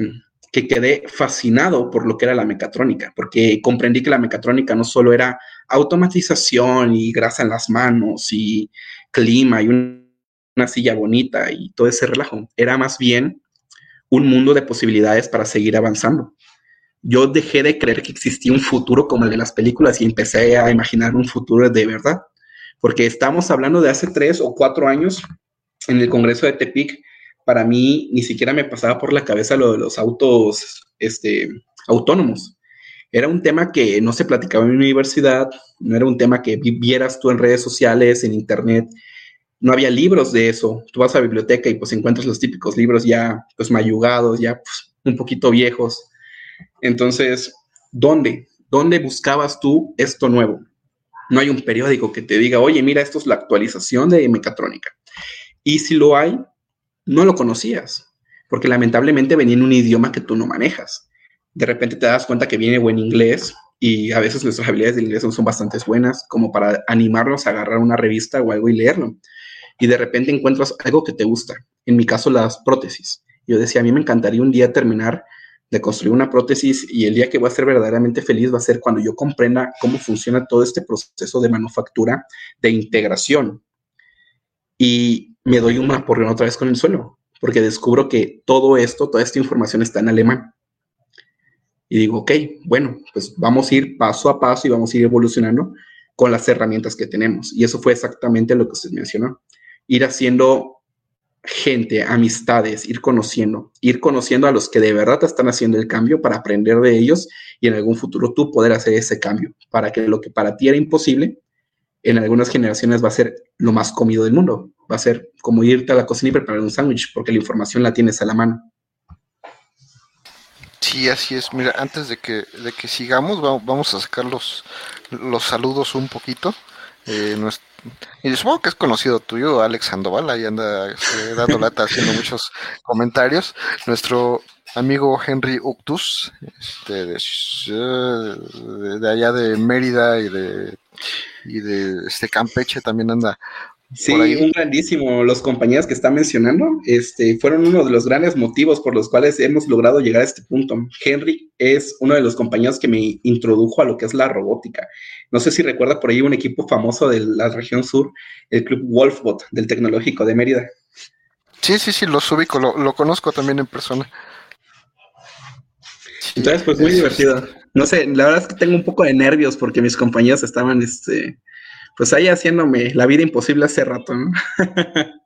que quedé fascinado por lo que era la mecatrónica, porque comprendí que la mecatrónica no solo era automatización y grasa en las manos y clima y una silla bonita y todo ese relajo, era más bien un mundo de posibilidades para seguir avanzando. Yo dejé de creer que existía un futuro como el de las películas y empecé a imaginar un futuro de verdad, porque estamos hablando de hace tres o cuatro años en el Congreso de Tepic, para mí ni siquiera me pasaba por la cabeza lo de los autos este, autónomos. Era un tema que no se platicaba en mi universidad, no era un tema que vieras tú en redes sociales, en internet. No había libros de eso. Tú vas a la biblioteca y pues encuentras los típicos libros ya pues mayugados, ya pues, un poquito viejos. Entonces, ¿dónde? ¿Dónde buscabas tú esto nuevo? No hay un periódico que te diga, oye, mira, esto es la actualización de mecatrónica. Y si lo hay, no lo conocías, porque lamentablemente venía en un idioma que tú no manejas. De repente te das cuenta que viene buen inglés y a veces nuestras habilidades de inglés son bastante buenas como para animarnos a agarrar una revista o algo y leerlo. Y de repente encuentras algo que te gusta. En mi caso, las prótesis. Yo decía, a mí me encantaría un día terminar de construir una prótesis y el día que voy a ser verdaderamente feliz va a ser cuando yo comprenda cómo funciona todo este proceso de manufactura, de integración. Y me doy un porrión otra vez con el suelo, porque descubro que todo esto, toda esta información está en alemán. Y digo, ok, bueno, pues vamos a ir paso a paso y vamos a ir evolucionando con las herramientas que tenemos. Y eso fue exactamente lo que usted mencionó. Ir haciendo gente, amistades, ir conociendo, ir conociendo a los que de verdad están haciendo el cambio para aprender de ellos y en algún futuro tú poder hacer ese cambio, para que lo que para ti era imposible, en algunas generaciones va a ser lo más comido del mundo va a ser como irte a la cocina y preparar un sándwich, porque la información la tienes a la mano. Sí, así es. Mira, antes de que, de que sigamos, vamos a sacar los, los saludos un poquito. Eh, y supongo que es conocido tuyo, Alex Sandoval, ahí anda este, dando lata haciendo muchos comentarios. Nuestro amigo Henry Uctus, este, de, de, allá de Mérida y de, y de este Campeche, también anda Sí, un grandísimo. Los compañeros que está mencionando este, fueron uno de los grandes motivos por los cuales hemos logrado llegar a este punto. Henry es uno de los compañeros que me introdujo a lo que es la robótica. No sé si recuerda por ahí un equipo famoso de la región sur, el club Wolfbot del Tecnológico de Mérida. Sí, sí, sí, lo ubico, lo, conozco también en persona. Entonces, pues muy divertido. No sé, la verdad es que tengo un poco de nervios porque mis compañeros estaban, este, pues ahí haciéndome la vida imposible hace rato, ¿no?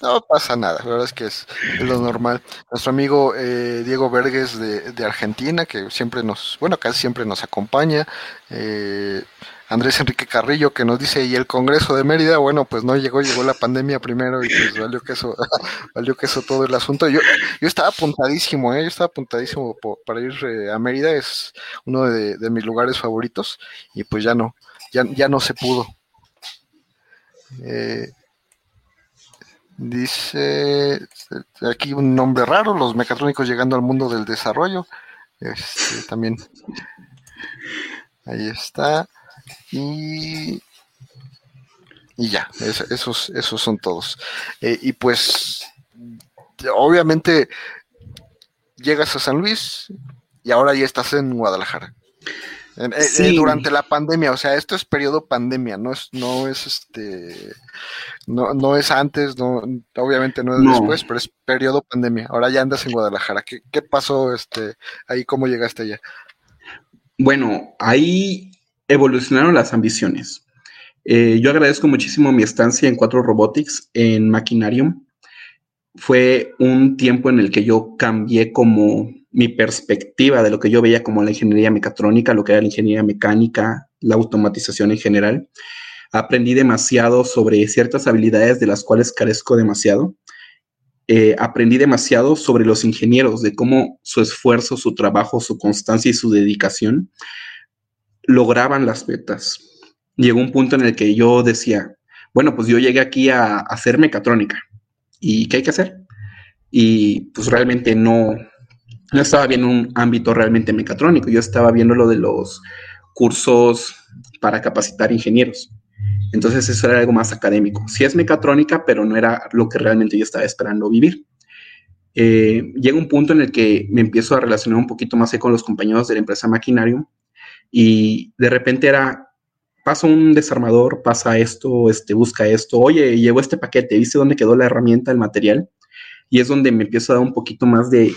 No pasa nada, la verdad es que es, lo normal. Nuestro amigo eh, Diego Verges de, Argentina, que siempre nos, bueno, casi siempre nos acompaña. Eh, Andrés Enrique Carrillo que nos dice, y el Congreso de Mérida, bueno, pues no llegó, llegó la pandemia primero y pues valió que eso, valió que eso todo el asunto. Yo, yo estaba apuntadísimo, ¿eh? yo estaba apuntadísimo para ir eh, a Mérida, es uno de, mis lugares favoritos y pues ya no, ya, ya no se pudo. Eh, dice aquí un nombre raro, los mecatrónicos llegando al mundo del desarrollo. Este, también ahí está. Y, y ya, esos, esos son todos. Eh, y pues, obviamente, llegas a San Luis y ahora ya estás en Guadalajara. Eh, durante la pandemia, o sea, esto es periodo pandemia, no es, no es este, no, no es antes, no, obviamente no es después, pero es periodo pandemia. Ahora ya andas en Guadalajara. ¿Qué, qué pasó este, ahí? ¿Cómo llegaste allá? Bueno, ahí evolucionaron las ambiciones. Eh, yo agradezco muchísimo mi estancia en Cuatro Robotics en Maquinarium. Fue un tiempo en el que yo cambié como mi perspectiva de lo que yo veía como la ingeniería mecatrónica, lo que era la ingeniería mecánica, la automatización en general. Aprendí demasiado sobre ciertas habilidades de las cuales carezco demasiado. Eh, aprendí demasiado sobre los ingenieros, de cómo su esfuerzo, su trabajo, su constancia y su dedicación lograban las metas. Llegó un punto en el que yo decía, bueno, pues yo llegué aquí a, hacer mecatrónica. ¿Y qué hay que hacer? Y pues realmente no, no estaba viendo un ámbito realmente mecatrónico, yo estaba viendo lo de los cursos para capacitar ingenieros. Entonces eso era algo más académico. Sí es mecatrónica, pero no era lo que realmente yo estaba esperando vivir. Eh, llega un punto en el que me empiezo a relacionar un poquito más con los compañeros de la empresa Maquinario y de repente era, pasa un desarmador, pasa esto, este, busca esto, oye, llegó este paquete, ¿viste dónde quedó la herramienta, el material? Y es donde me empiezo a dar un poquito más de,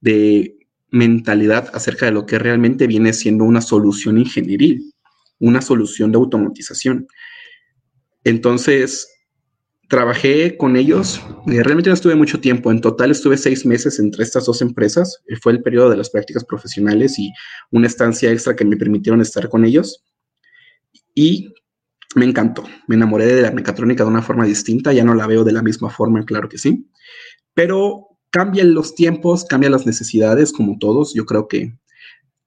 de mentalidad acerca de lo que realmente viene siendo una solución ingenieril, una solución de automatización. Entonces, trabajé con ellos, eh, realmente no estuve mucho tiempo, en total estuve seis meses entre estas dos empresas, eh, fue el periodo de las prácticas profesionales y una estancia extra que me permitieron estar con ellos. Y me encantó, me enamoré de la mecatrónica de una forma distinta, ya no la veo de la misma forma, claro que sí, pero cambian los tiempos, cambian las necesidades, como todos, yo creo que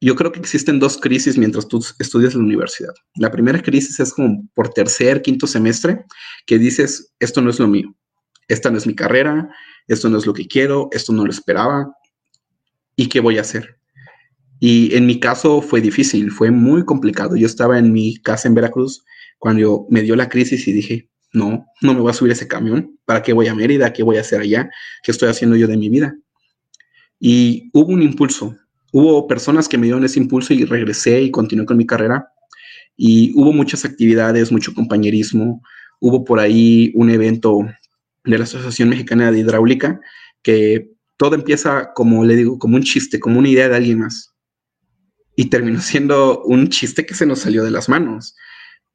yo creo que existen dos crisis mientras tú estudias en la universidad. La primera crisis es como por tercer, quinto semestre, que dices, esto no es lo mío, esta no es mi carrera, esto no es lo que quiero, esto no lo esperaba, ¿y qué voy a hacer? Y en mi caso fue difícil, fue muy complicado. Yo estaba en mi casa en Veracruz cuando me dio la crisis y dije, no, no me voy a subir ese camión, ¿para qué voy a Mérida? ¿Qué voy a hacer allá? ¿Qué estoy haciendo yo de mi vida? Y hubo un impulso, hubo personas que me dieron ese impulso y regresé y continué con mi carrera. Y hubo muchas actividades, mucho compañerismo. Hubo por ahí un evento de la Asociación Mexicana de Hidráulica que todo empieza, como le digo, como un chiste, como una idea de alguien más. Y terminó siendo un chiste que se nos salió de las manos.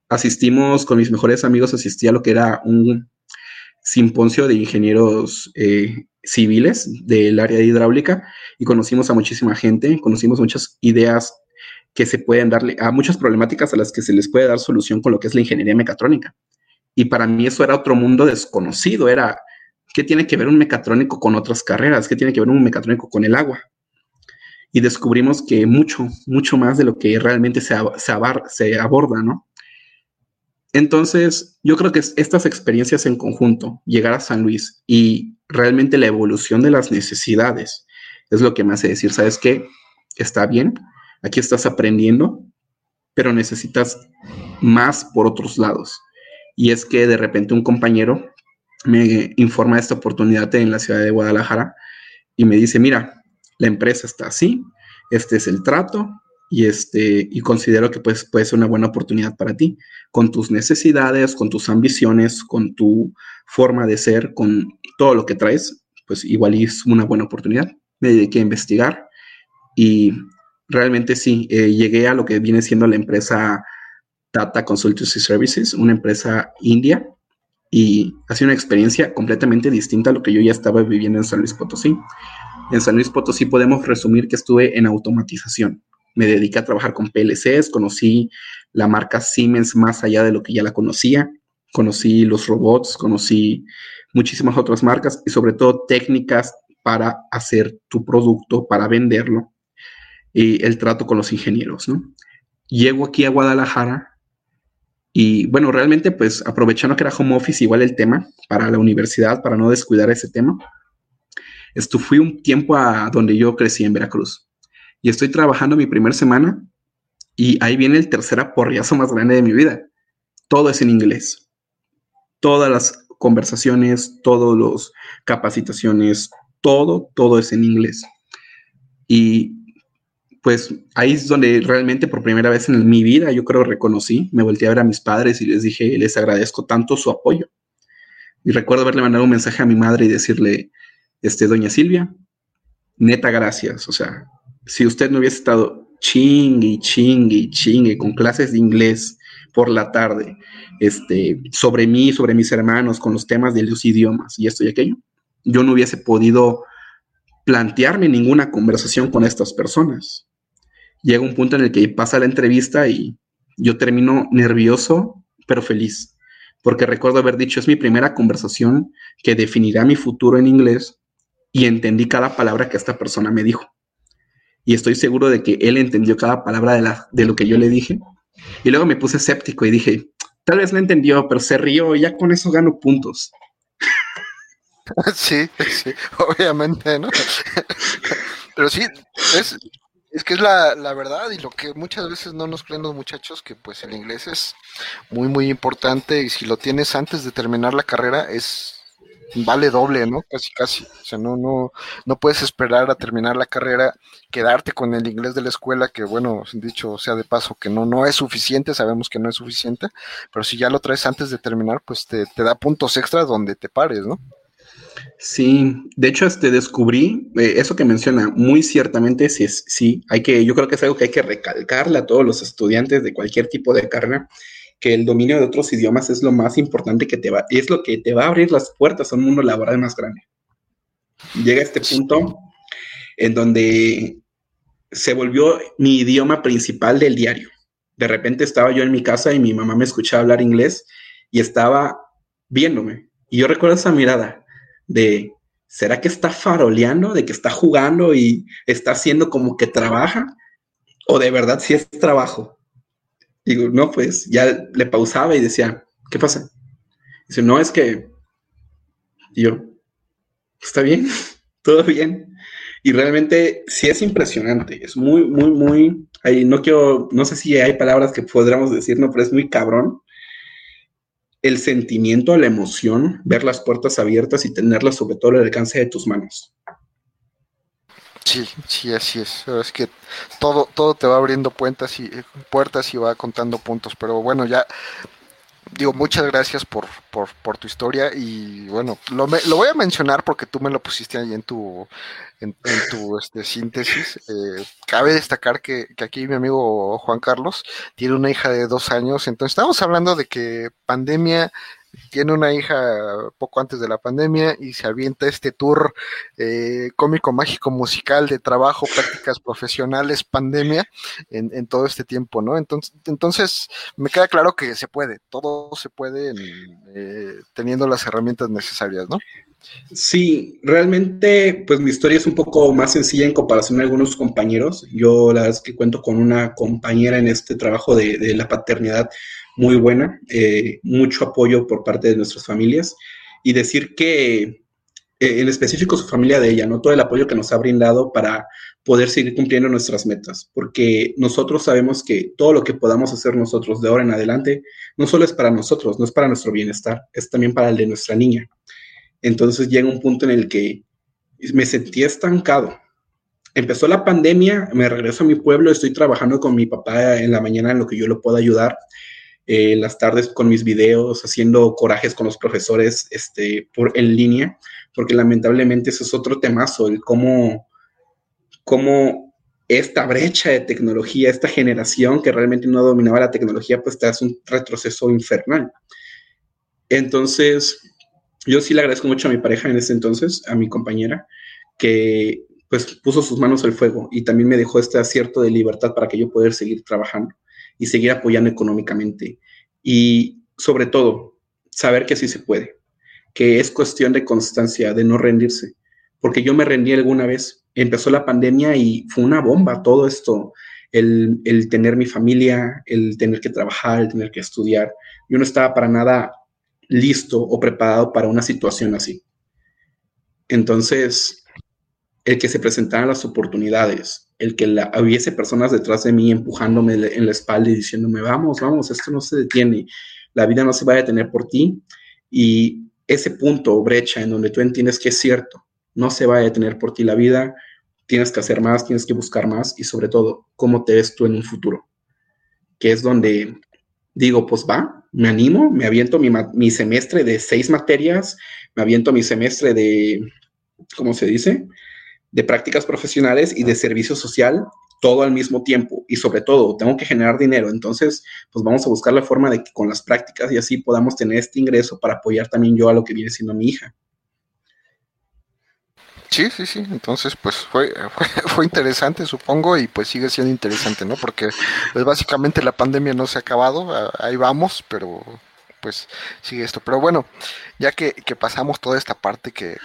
Asistimos con mis mejores amigos, asistí a lo que era un simposio de ingenieros eh, civiles del área de hidráulica y conocimos a muchísima gente, conocimos muchas ideas que se pueden darle a muchas problemáticas a las que se les puede dar solución con lo que es la ingeniería mecatrónica. Y para mí eso era otro mundo desconocido, era qué tiene que ver un mecatrónico con otras carreras, qué tiene que ver un mecatrónico con el agua. Y descubrimos que mucho, mucho más de lo que realmente se, se, se aborda, ¿no? Entonces, yo creo que estas experiencias en conjunto, llegar a San Luis y realmente la evolución de las necesidades es lo que me hace decir, ¿sabes qué? Está bien, aquí estás aprendiendo, pero necesitas más por otros lados. Y es que de repente un compañero me informa de esta oportunidad en la ciudad de Guadalajara y me dice, mira, la empresa está así, este es el trato y, este, y considero que pues, puede ser una buena oportunidad para ti, con tus necesidades, con tus ambiciones, con tu forma de ser, con todo lo que traes, pues igual es una buena oportunidad. Me dediqué a investigar y realmente sí, eh, llegué a lo que viene siendo la empresa Tata Consultancy Services, una empresa india, y ha una experiencia completamente distinta a lo que yo ya estaba viviendo en San Luis Potosí. En San Luis Potosí podemos resumir que estuve en automatización. Me dediqué a trabajar con PLCs, conocí la marca Siemens más allá de lo que ya la conocía, conocí los robots, conocí muchísimas otras marcas y sobre todo técnicas para hacer tu producto, para venderlo y el trato con los ingenieros, ¿no? Llego aquí a Guadalajara y bueno, realmente pues aprovechando que era home office igual el tema para la universidad, para no descuidar ese tema, esto fui un tiempo a donde yo crecí en Veracruz y estoy trabajando mi primera semana y ahí viene el tercer aporriazo más grande de mi vida. Todo es en inglés. Todas las conversaciones, todas las capacitaciones, todo, todo es en inglés. Y pues ahí es donde realmente por primera vez en mi vida yo creo reconocí, me volteé a ver a mis padres y les dije, les agradezco tanto su apoyo. Y recuerdo haberle mandado un mensaje a mi madre y decirle, este, doña Silvia, neta gracias. O sea, si usted no hubiese estado chingue, chingue, chingue con clases de inglés por la tarde, este, sobre mí, sobre mis hermanos, con los temas de los idiomas y esto y aquello, yo no hubiese podido plantearme ninguna conversación con estas personas. Llega un punto en el que pasa la entrevista y yo termino nervioso, pero feliz, porque recuerdo haber dicho, es mi primera conversación que definirá mi futuro en inglés y entendí cada palabra que esta persona me dijo. Y estoy seguro de que él entendió cada palabra de, la, de lo que yo le dije. Y luego me puse escéptico y dije, tal vez no entendió, pero se rió y ya con eso gano puntos. Sí, sí, obviamente, ¿no? Pero sí, es, es que es la, la, verdad y lo que muchas veces no nos creen los muchachos, que pues el inglés es muy, muy importante y si lo tienes antes de terminar la carrera es vale doble, ¿no? Casi, casi. O sea, no, no, no puedes esperar a terminar la carrera, quedarte con el inglés de la escuela, que bueno, dicho sea de paso, que no, no es suficiente, sabemos que no es suficiente, pero si ya lo traes antes de terminar, pues te, te da puntos extras donde te pares, ¿no? Sí, de hecho, este descubrí eh, eso que menciona muy ciertamente, sí, sí, hay que, yo creo que es algo que hay que recalcarle a todos los estudiantes de cualquier tipo de carrera, que el dominio de otros idiomas es lo más importante que te va, es lo que te va a abrir las puertas a un mundo laboral más grande. Llega este punto en donde se volvió mi idioma principal del diario. De repente estaba yo en mi casa y mi mamá me escuchaba hablar inglés y estaba viéndome. Y yo recuerdo esa mirada de, ¿será que está faroleando, de que está jugando y está haciendo como que trabaja? ¿O de verdad si es trabajo? Digo, no, pues ya le pausaba y decía, ¿qué pasa? Dice, no, es que... Y yo, ¿está bien? ¿Todo bien? Y realmente sí es impresionante, es muy, muy, muy... Ahí no quiero, no sé si hay palabras que podríamos decir, no, pero es muy cabrón el sentimiento, la emoción, ver las puertas abiertas y tenerlas sobre todo al alcance de tus manos. Sí, sí, así es. Es que todo, todo te va abriendo puertas y puertas y va contando puntos. Pero bueno, ya digo, muchas gracias por, por, por tu historia y bueno, lo, lo, voy a mencionar porque tú me lo pusiste ahí en tu, en, tu este, síntesis. Eh, cabe destacar que, que, aquí mi amigo Juan Carlos tiene una hija de dos años, entonces estamos hablando de que pandemia tiene una hija poco antes de la pandemia y se avienta este tour eh, cómico, mágico, musical de trabajo, prácticas profesionales, pandemia, en, en, todo este tiempo, ¿no? Entonces, entonces, me queda claro que se puede, todo se puede eh, teniendo las herramientas necesarias, ¿no? Sí, realmente, pues mi historia es un poco más sencilla en comparación a algunos compañeros. Yo la verdad es que cuento con una compañera en este trabajo de, de la paternidad muy buena, eh, mucho apoyo por parte de nuestras familias y decir que eh, en específico su familia de ella, ¿no? Todo el apoyo que nos ha brindado para poder seguir cumpliendo nuestras metas, porque nosotros sabemos que todo lo que podamos hacer nosotros de ahora en adelante no solo es para nosotros, no es para nuestro bienestar, es también para el de nuestra niña. Entonces llega un punto en el que me sentí estancado. Empezó la pandemia, me regreso a mi pueblo, estoy trabajando con mi papá en la mañana en lo que yo lo pueda ayudar eh, las tardes con mis videos, haciendo corajes con los profesores este, por, en línea, porque lamentablemente eso es otro temazo, el cómo, cómo esta brecha de tecnología, esta generación que realmente no dominaba la tecnología, pues te hace un retroceso infernal. Entonces, yo sí le agradezco mucho a mi pareja en ese entonces, a mi compañera, que pues puso sus manos al fuego y también me dejó este acierto de libertad para que yo pueda seguir trabajando y seguir apoyando económicamente. Y sobre todo, saber que sí se puede, que es cuestión de constancia, de no rendirse, porque yo me rendí alguna vez, empezó la pandemia y fue una bomba todo esto, el, el tener mi familia, el tener que trabajar, el tener que estudiar. Yo no estaba para nada listo o preparado para una situación así. Entonces, el que se presentaran las oportunidades, el que la, hubiese personas detrás de mí empujándome en la espalda y diciéndome, vamos, vamos, esto no se detiene, la vida no se va a detener por ti. Y ese punto o brecha en donde tú entiendes que es cierto, no se va a detener por ti la vida, tienes que hacer más, tienes que buscar más y sobre todo, cómo te ves tú en un futuro, que es donde digo, pues va, me animo, me aviento mi, mi semestre de seis materias, me aviento mi semestre de, ¿cómo se dice? De prácticas profesionales y de servicio social todo al mismo tiempo y sobre todo tengo que generar dinero. Entonces, pues vamos a buscar la forma de que con las prácticas y así podamos tener este ingreso para apoyar también yo a lo que viene siendo mi hija. Sí, sí, sí. Entonces, pues fue, fue, interesante, supongo, y pues sigue siendo interesante, ¿no? Porque pues básicamente la pandemia no se ha acabado, ahí vamos, pero pues sigue esto. Pero bueno, ya que, pasamos toda esta parte que,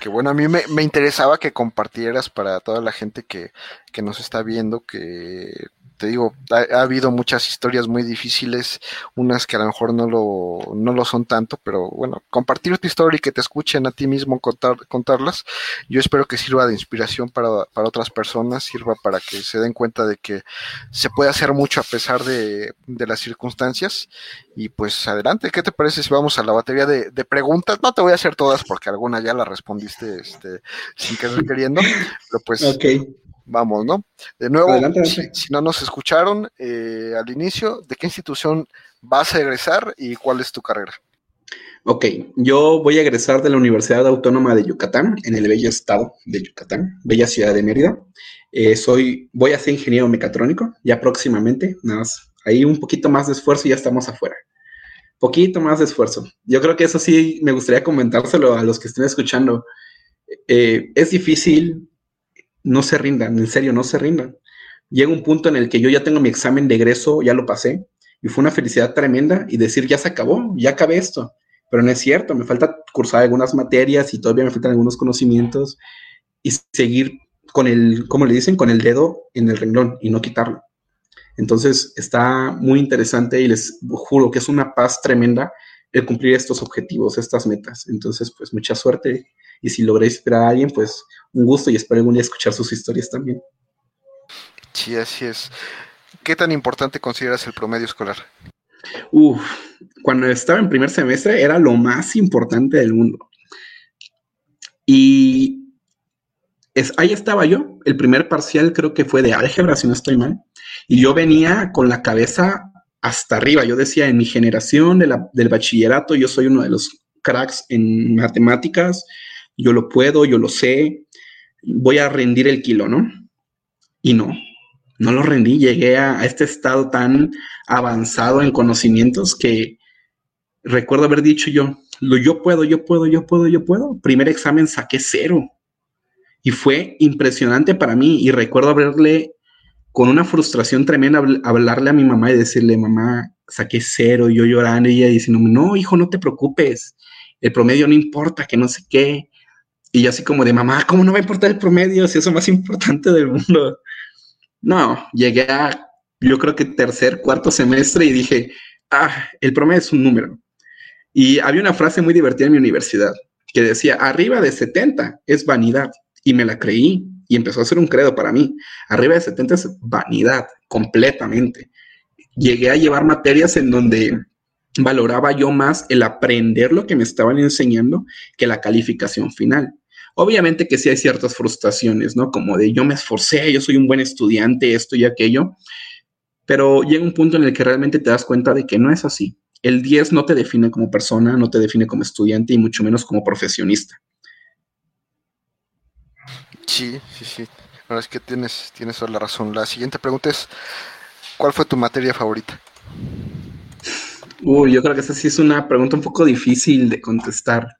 que, bueno, a mí me, me, interesaba que compartieras para toda la gente que, que nos está viendo, que te digo, ha, habido muchas historias muy difíciles, unas que a lo mejor no lo, no lo son tanto, pero bueno, compartir tu historia y que te escuchen a ti mismo contar, contarlas, yo espero que sirva de inspiración para, para otras personas, sirva para que se den cuenta de que se puede hacer mucho a pesar de, de las circunstancias. Y pues adelante, ¿qué te parece si vamos a la batería de, de preguntas? No te voy a hacer todas porque alguna ya la respondiste este, sin querer queriendo, pero pues okay vamos, ¿no? De nuevo, Si, no nos escucharon eh, al inicio, ¿de qué institución vas a egresar y cuál es tu carrera? Ok, yo voy a egresar de la Universidad Autónoma de Yucatán, en el bello estado de Yucatán, bella ciudad de Mérida. Eh, soy, voy a ser ingeniero mecatrónico, ya próximamente, nada más, ahí un poquito más de esfuerzo y ya estamos afuera. Poquito más de esfuerzo. Yo creo que eso sí me gustaría comentárselo a los que estén escuchando. Eh, es difícil, no se rindan, en serio, no se rindan. Llega un punto en el que yo ya tengo mi examen de egreso, ya lo pasé, y fue una felicidad tremenda y decir, ya se acabó, ya acabé esto. Pero no es cierto, me falta cursar algunas materias y todavía me faltan algunos conocimientos y seguir con el, como le dicen, con el dedo en el renglón y no quitarlo. Entonces está muy interesante y les juro que es una paz tremenda el cumplir estos objetivos, estas metas. Entonces, pues mucha suerte y si logré inspirar a alguien, pues un gusto y espero algún día escuchar sus historias también. Sí, así es. ¿Qué tan importante consideras el promedio escolar? Uf, cuando estaba en primer semestre era lo más importante del mundo. Y es, ahí estaba yo. El primer parcial creo que fue de álgebra, si no estoy mal. Y yo venía con la cabeza hasta arriba. Yo decía, en mi generación del bachillerato, yo soy uno de los cracks en matemáticas, yo lo puedo, yo lo sé, voy a rendir el kilo, ¿no? Y no, no lo rendí, llegué a, este estado tan avanzado en conocimientos que recuerdo haber dicho yo, lo yo puedo, yo puedo, yo puedo, yo puedo. Primer examen saqué cero. Y fue impresionante para mí y recuerdo haberle con una frustración tremenda hablarle a mi mamá y decirle, mamá, saqué cero, y yo llorando y ella diciendo, no, hijo, no te preocupes, el promedio no importa, que no sé qué. Y yo así como de, mamá, ¿cómo no va a importar el promedio si es lo más importante del mundo? No, llegué a, yo creo que tercer, cuarto semestre y dije, ah, el promedio es un número. Y había una frase muy divertida en mi universidad que decía, arriba de 70 es vanidad. Y me la creí y empezó a ser un credo para mí. Arriba de 70 es vanidad, completamente. Llegué a llevar materias en donde valoraba yo más el aprender lo que me estaban enseñando que la calificación final. Obviamente que sí hay ciertas frustraciones, ¿no? Como de yo me esforcé, yo soy un buen estudiante, esto y aquello, pero llega un punto en el que realmente te das cuenta de que no es así. El 10 no te define como persona, no te define como estudiante y mucho menos como profesionista. Sí, sí, sí. Ahora es que tienes, tienes toda la razón. La siguiente pregunta es, ¿cuál fue tu materia favorita? Uy, yo creo que esa sí es una pregunta un poco difícil de contestar.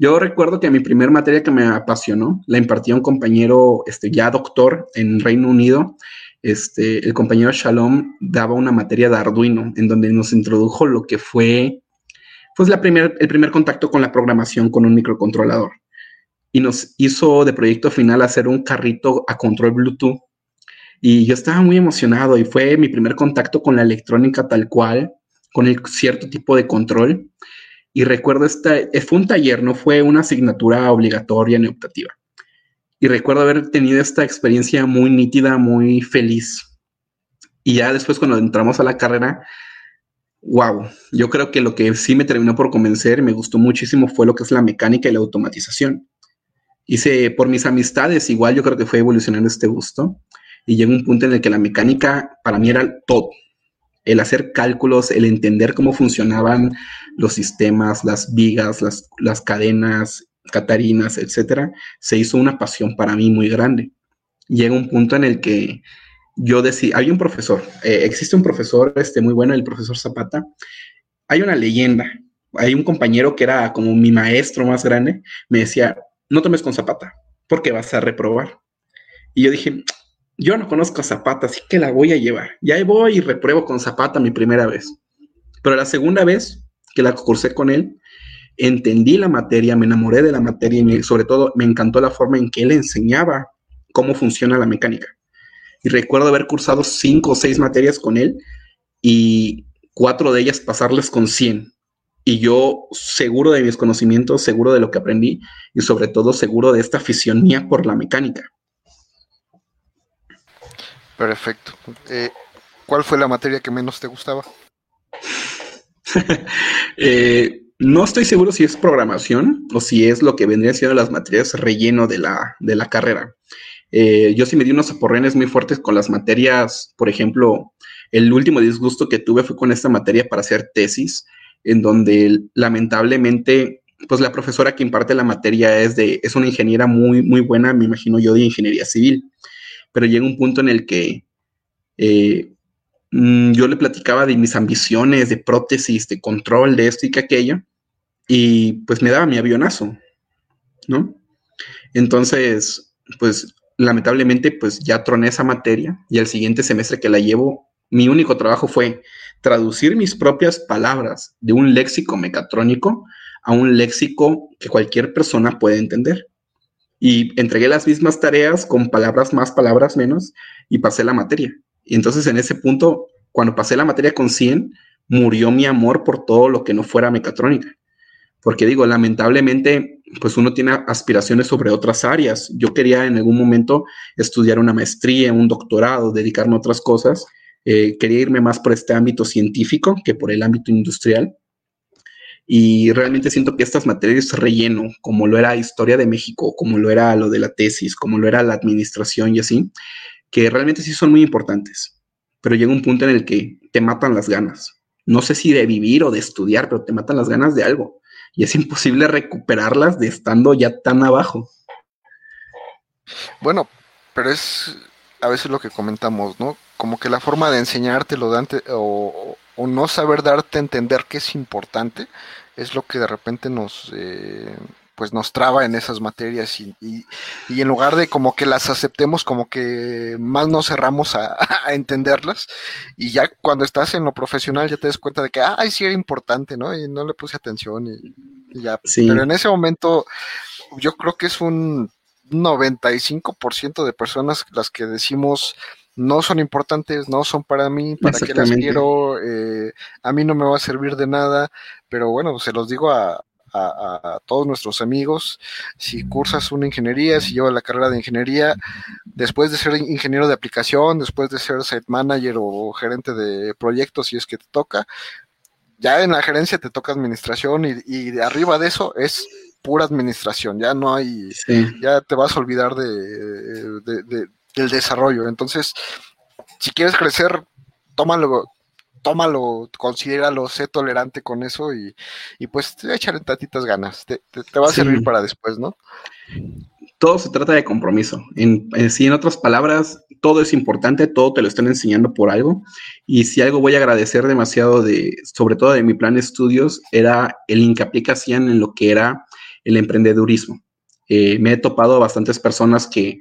Yo recuerdo que mi primer materia que me apasionó la impartía un compañero este, ya doctor en Reino Unido. Este, el compañero Shalom daba una materia de Arduino en donde nos introdujo lo que fue pues, la primer, el primer contacto con la programación con un microcontrolador. Y nos hizo de proyecto final hacer un carrito a control Bluetooth. Y yo estaba muy emocionado y fue mi primer contacto con la electrónica tal cual, con el cierto tipo de control. Y recuerdo, esta, eh, fue un taller, no fue una asignatura obligatoria ni optativa. Y recuerdo haber tenido esta experiencia muy nítida, muy feliz. Y ya después cuando entramos a la carrera, wow, yo creo que lo que sí me terminó por convencer y me gustó muchísimo fue lo que es la mecánica y la automatización. Hice por mis amistades, igual yo creo que fue evolucionando este gusto y llegó un punto en el que la mecánica para mí era todo el hacer cálculos, el entender cómo funcionaban los sistemas, las vigas, las, cadenas, catarinas, etcétera, se hizo una pasión para mí muy grande. Llega un punto en el que yo decía, hay un profesor, eh, existe un profesor este, muy bueno, el profesor Zapata. Hay una leyenda, hay un compañero que era como mi maestro más grande, me decía, no tomes con Zapata, porque vas a reprobar. Y yo dije, yo no conozco a Zapata, así que la voy a llevar. Ya voy y repruebo con Zapata mi primera vez. Pero la segunda vez que la cursé con él, entendí la materia, me enamoré de la materia y sobre todo me encantó la forma en que él enseñaba cómo funciona la mecánica. Y recuerdo haber cursado cinco o seis materias con él y cuatro de ellas pasarles con 100. Y yo seguro de mis conocimientos, seguro de lo que aprendí y sobre todo seguro de esta afición mía por la mecánica. Perfecto. Eh, ¿Cuál fue la materia que menos te gustaba? Eh, no estoy seguro si es programación o si es lo que vendría siendo las materias relleno de la, de la carrera. Eh, yo sí me di unos aporrenes muy fuertes con las materias, por ejemplo, el último disgusto que tuve fue con esta materia para hacer tesis, en donde lamentablemente, pues la profesora que imparte la materia es de, es una ingeniera muy, muy buena, me imagino yo, de ingeniería civil pero llega un punto en el que eh, mm, yo le platicaba de mis ambiciones, de prótesis, de control, de esto y que aquello, y pues me daba mi avionazo, ¿no? Entonces, pues lamentablemente, pues ya troné esa materia y al siguiente semestre que la llevo, mi único trabajo fue traducir mis propias palabras de un léxico mecatrónico a un léxico que cualquier persona puede entender y entregué las mismas tareas con palabras más, palabras menos y pasé la materia. Y entonces en ese punto, cuando pasé la materia con 100, murió mi amor por todo lo que no fuera mecatrónica. Porque digo, lamentablemente, pues uno tiene aspiraciones sobre otras áreas. Yo quería en algún momento estudiar una maestría, un doctorado, dedicarme a otras cosas. Eh, quería irme más por este ámbito científico que por el ámbito industrial. Y realmente siento que estas materias relleno, como lo era Historia de México, como lo era lo de la tesis, como lo era la administración y así, que realmente sí son muy importantes. Pero llega un punto en el que te matan las ganas. No sé si de vivir o de estudiar, pero te matan las ganas de algo. Y es imposible recuperarlas de estando ya tan abajo. Bueno, pero es a veces lo que comentamos, ¿no? Como que la forma de enseñarte lo Dante o, o no saber darte a entender que es importante es lo que de repente nos eh, pues nos traba en esas materias y, y, en lugar de como que las aceptemos como que más nos cerramos a, entenderlas. Y ya cuando estás en lo profesional ya te das cuenta de que ay sí era importante no y no le puse atención y, ya. Pero en ese momento yo creo que es un 95% de personas las que decimos no son importantes, no son para mí, para qué las quiero, eh, a mí no me va a servir de nada, pero bueno, se los digo a, todos nuestros amigos, si cursas una ingeniería, si llevas la carrera de ingeniería, después de ser ingeniero de aplicación, después de ser site manager o gerente de proyectos, si es que te toca, ya en la gerencia te toca administración y, de arriba de eso es pura administración, ya no hay, ya te vas a olvidar de, del desarrollo. Entonces, si quieres crecer, tómalo, tómalo, considéralo, sé tolerante con eso y, y pues échale tantitas ganas. Te, te, va a servir para después, ¿no? Todo se trata de compromiso. En, en, en otras palabras, todo es importante, todo te lo están enseñando por algo. Y si algo voy a agradecer demasiado de, sobre todo de mi plan de estudios, era el hincapié que hacían en lo que era el emprendedurismo. Eh, me he topado bastantes personas que,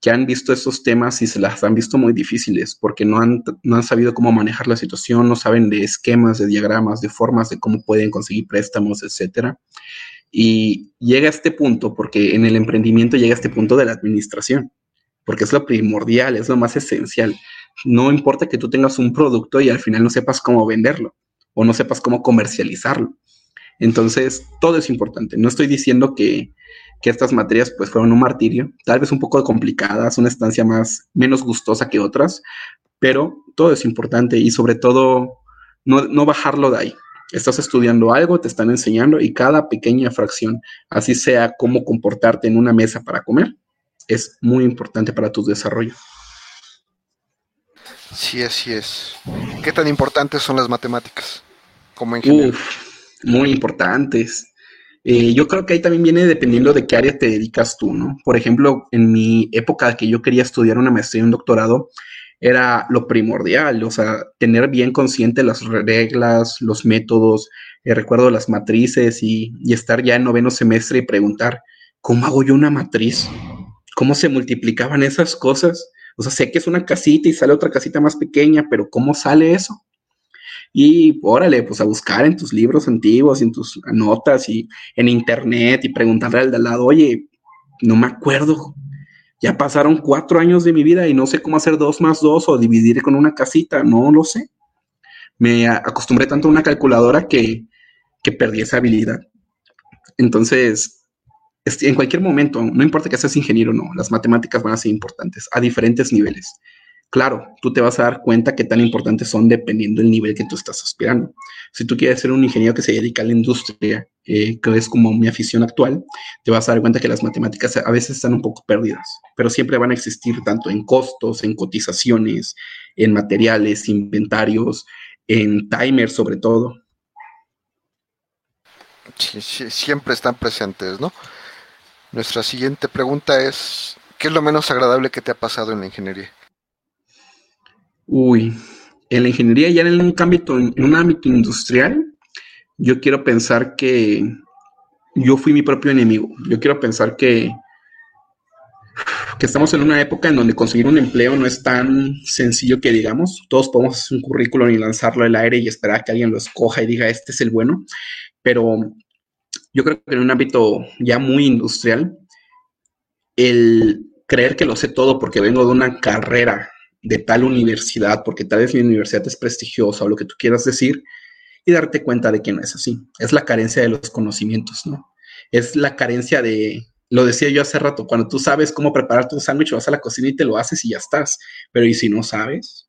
que, han visto estos temas y se las han visto muy difíciles porque no han, no han sabido cómo manejar la situación, no saben de esquemas, de diagramas, de formas de cómo pueden conseguir préstamos, etcétera. Y llega a este punto, porque en el emprendimiento llega a este punto de la administración, porque es lo primordial, es lo más esencial. No importa que tú tengas un producto y al final no sepas cómo venderlo o no sepas cómo comercializarlo. Entonces, todo es importante. No estoy diciendo que, que estas materias pues fueron un martirio, tal vez un poco complicadas, una estancia más, menos gustosa que otras, pero todo es importante y sobre todo no, no bajarlo de ahí. Estás estudiando algo, te están enseñando y cada pequeña fracción, así sea cómo comportarte en una mesa para comer, es muy importante para tu desarrollo. Sí, así es. ¿Qué tan importantes son las matemáticas como ingeniero? muy importantes. Eh, yo creo que ahí también viene dependiendo de qué área te dedicas tú, ¿no? Por ejemplo, en mi época que yo quería estudiar una maestría y un doctorado, era lo primordial, o sea, tener bien consciente las reglas, los métodos, eh, recuerdo las matrices y, y, estar ya en noveno semestre y preguntar, ¿cómo hago yo una matriz? ¿Cómo se multiplicaban esas cosas? O sea, sé que es una casita y sale otra casita más pequeña, pero ¿cómo sale eso? Y órale, pues a buscar en tus libros antiguos, en tus notas y en internet y preguntarle al de al lado, oye, no me acuerdo ya pasaron cuatro años de mi vida y no sé cómo hacer dos más dos o dividir con una casita, no lo sé. Me acostumbré tanto a una calculadora que, que perdí esa habilidad. Entonces, en cualquier momento, no importa que seas ingeniero o no, las matemáticas van a ser importantes a diferentes niveles. Claro, tú te vas a dar cuenta qué tan importantes son dependiendo del nivel que tú estás aspirando. Si tú quieres ser un ingeniero que se dedica a la industria, eh, que es como mi afición actual, te vas a dar cuenta que las matemáticas a veces están un poco perdidas, pero siempre van a existir tanto en costos, en cotizaciones, en materiales, inventarios, en timers sobre todo. Sí, siempre están presentes, ¿no? Nuestra siguiente pregunta es, ¿qué es lo menos agradable que te ha pasado en la ingeniería? Uy, en la ingeniería ya en un ámbito, en un ámbito industrial, yo quiero pensar que yo fui mi propio enemigo. Yo quiero pensar que, que estamos en una época en donde conseguir un empleo no es tan sencillo que digamos. Todos podemos hacer un currículum y lanzarlo al aire y esperar que alguien lo escoja y diga, este es el bueno. Pero yo creo que en un ámbito ya muy industrial, el creer que lo sé todo porque vengo de una carrera de tal universidad, porque tal vez mi universidad es prestigiosa o lo que tú quieras decir, y darte cuenta de que no es así. Es la carencia de los conocimientos, ¿no? Es la carencia de, lo decía yo hace rato, cuando tú sabes cómo preparar tu sándwich, vas a la cocina y te lo haces y ya estás. Pero ¿y si no sabes?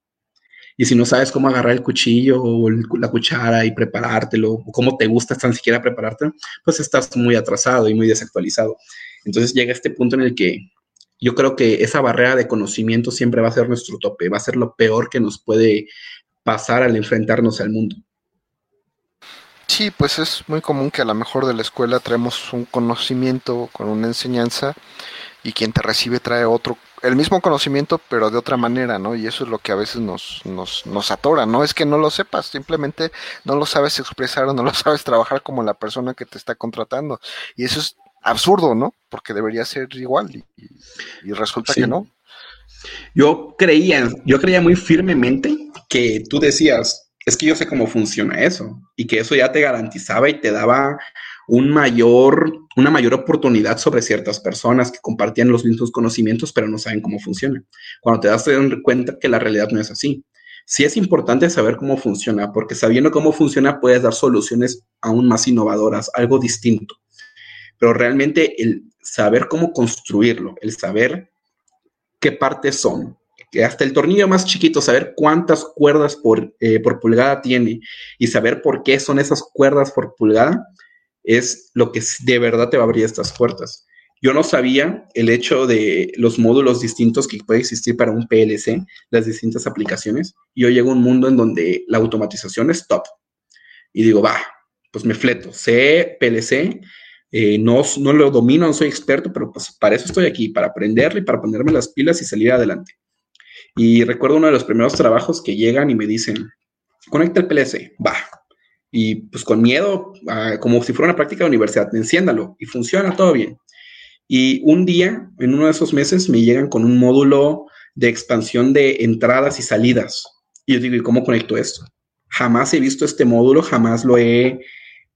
Y si no sabes cómo agarrar el cuchillo o la cuchara y preparártelo, o cómo te gusta tan siquiera prepararte, pues estás muy atrasado y muy desactualizado. Entonces llega este punto en el que yo creo que esa barrera de conocimiento siempre va a ser nuestro tope, va a ser lo peor que nos puede pasar al enfrentarnos al mundo. Sí, pues es muy común que a lo mejor de la escuela traemos un conocimiento con una enseñanza y quien te recibe trae otro, el mismo conocimiento pero de otra manera, ¿no? Y eso es lo que a veces nos, nos, nos atora, no es que no lo sepas, simplemente no lo sabes expresar o no lo sabes trabajar como la persona que te está contratando. Y eso es absurdo, ¿no? Porque debería ser igual y, resulta que no. Yo creía, yo creía muy firmemente que tú decías, es que yo sé cómo funciona eso y que eso ya te garantizaba y te daba un mayor, una mayor oportunidad sobre ciertas personas que compartían los mismos conocimientos pero no saben cómo funciona. Cuando te das cuenta que la realidad no es así. Sí es importante saber cómo funciona, porque sabiendo cómo funciona puedes dar soluciones aún más innovadoras, algo distinto pero realmente el saber cómo construirlo, el saber qué partes son, que hasta el tornillo más chiquito, saber cuántas cuerdas por, eh, por pulgada tiene y saber por qué son esas cuerdas por pulgada, es lo que de verdad te va a abrir estas puertas. Yo no sabía el hecho de los módulos distintos que puede existir para un PLC, las distintas aplicaciones. Yo llego a un mundo en donde la automatización es top. Y digo, va, pues me fleto, sé PLC, eh, no, no lo domino, no soy experto, pero pues para eso estoy aquí, para aprenderlo y para ponerme las pilas y salir adelante. Y recuerdo uno de los primeros trabajos que llegan y me dicen, conecta el PLC, va. y pues con miedo, ah, como si fuera una práctica de universidad, enciéndalo y funciona todo bien. Y un día, en uno de esos meses, me llegan con un módulo de expansión de entradas y salidas. Y yo digo, ¿y cómo conecto esto? Jamás he visto este módulo, jamás lo he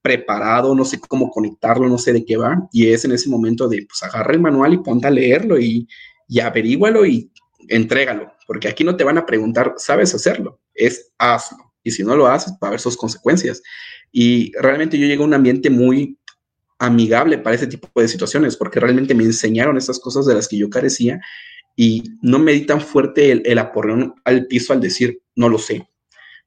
preparado, no sé cómo conectarlo, no sé de qué va. Y es en ese momento de, pues agarra el manual y ponte a leerlo y, y averígualo y entrégalo. Porque aquí no te van a preguntar, ¿sabes hacerlo? Es hazlo. Y si no lo haces, va a haber sus consecuencias. Y realmente yo llegué a un ambiente muy amigable para ese tipo de situaciones, porque realmente me enseñaron esas cosas de las que yo carecía y no me di tan fuerte el, el aporreón al piso al decir, no lo sé.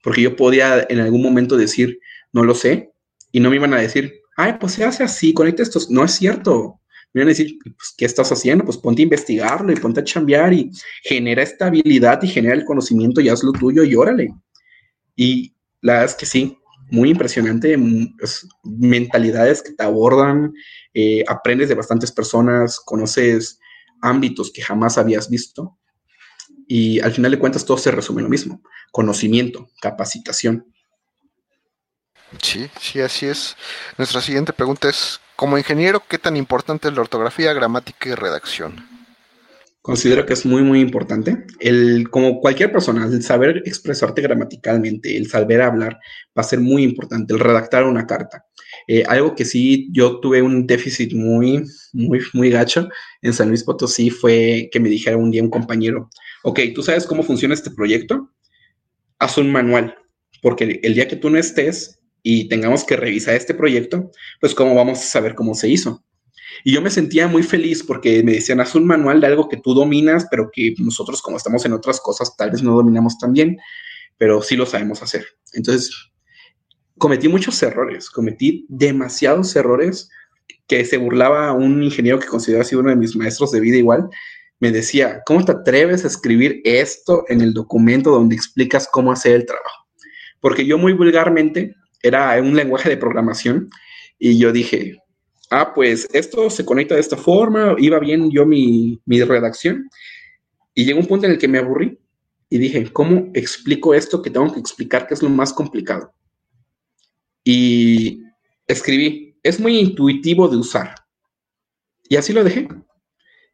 Porque yo podía en algún momento decir, no lo sé, y no me iban a decir, ay, pues se hace así, conecta estos. No es cierto. Me iban a decir, pues, ¿qué estás haciendo? Pues ponte a investigarlo y ponte a chambear y genera estabilidad y genera el conocimiento y haz lo tuyo y órale. Y la verdad es que sí, muy impresionante, mm, mentalidades que te abordan, eh, aprendes de bastantes personas, conoces ámbitos que jamás habías visto y al final de cuentas todo se resume lo mismo, conocimiento, capacitación. Sí, sí, así es. Nuestra siguiente pregunta es, como ingeniero, ¿qué tan importante es la ortografía, gramática y redacción? Considero que es muy, muy importante. El, como cualquier persona, el saber expresarte gramaticalmente, el saber hablar, va a ser muy importante. El redactar una carta. Eh, algo que sí, yo tuve un déficit muy, muy, muy gacho en San Luis Potosí fue que me dijera un día un compañero, ok, ¿tú sabes cómo funciona este proyecto? Haz un manual, porque el día que tú no estés y tengamos que revisar este proyecto, pues cómo vamos a saber cómo se hizo. Y yo me sentía muy feliz porque me decían, haz un manual de algo que tú dominas, pero que nosotros como estamos en otras cosas, tal vez no dominamos tan bien, pero sí lo sabemos hacer. Entonces, cometí muchos errores, cometí demasiados errores que se burlaba un ingeniero que considero sido uno de mis maestros de vida igual. Me decía, ¿cómo te atreves a escribir esto en el documento donde explicas cómo hacer el trabajo? Porque yo muy vulgarmente era un lenguaje de programación y yo dije, ah, pues esto se conecta de esta forma, iba bien yo mi, redacción. Y llegó un punto en el que me aburrí y dije, ¿cómo explico esto que tengo que explicar que es lo más complicado? Y escribí, es muy intuitivo de usar. Y así lo dejé.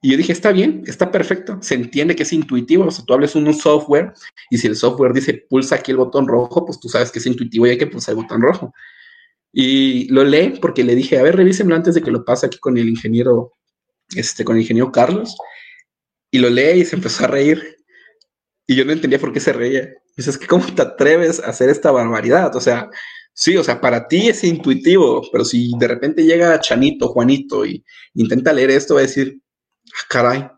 Y yo dije, está bien, está perfecto, se entiende que es intuitivo, o sea, tú hables un software y si el software dice pulsa aquí el botón rojo, pues tú sabes que es intuitivo y hay que pulsar el botón rojo. Y lo lee porque le dije, a ver, revísenlo antes de que lo pase aquí con el ingeniero, este, con el ingeniero Carlos. Y lo lee y se empezó a reír. Y yo no entendía por qué se reía. Dices, que ¿cómo te atreves a hacer esta barbaridad? O sea, sí, o sea, para ti es intuitivo, pero si de repente llega Chanito, Juanito y intenta leer esto, va a decir, ah, caray,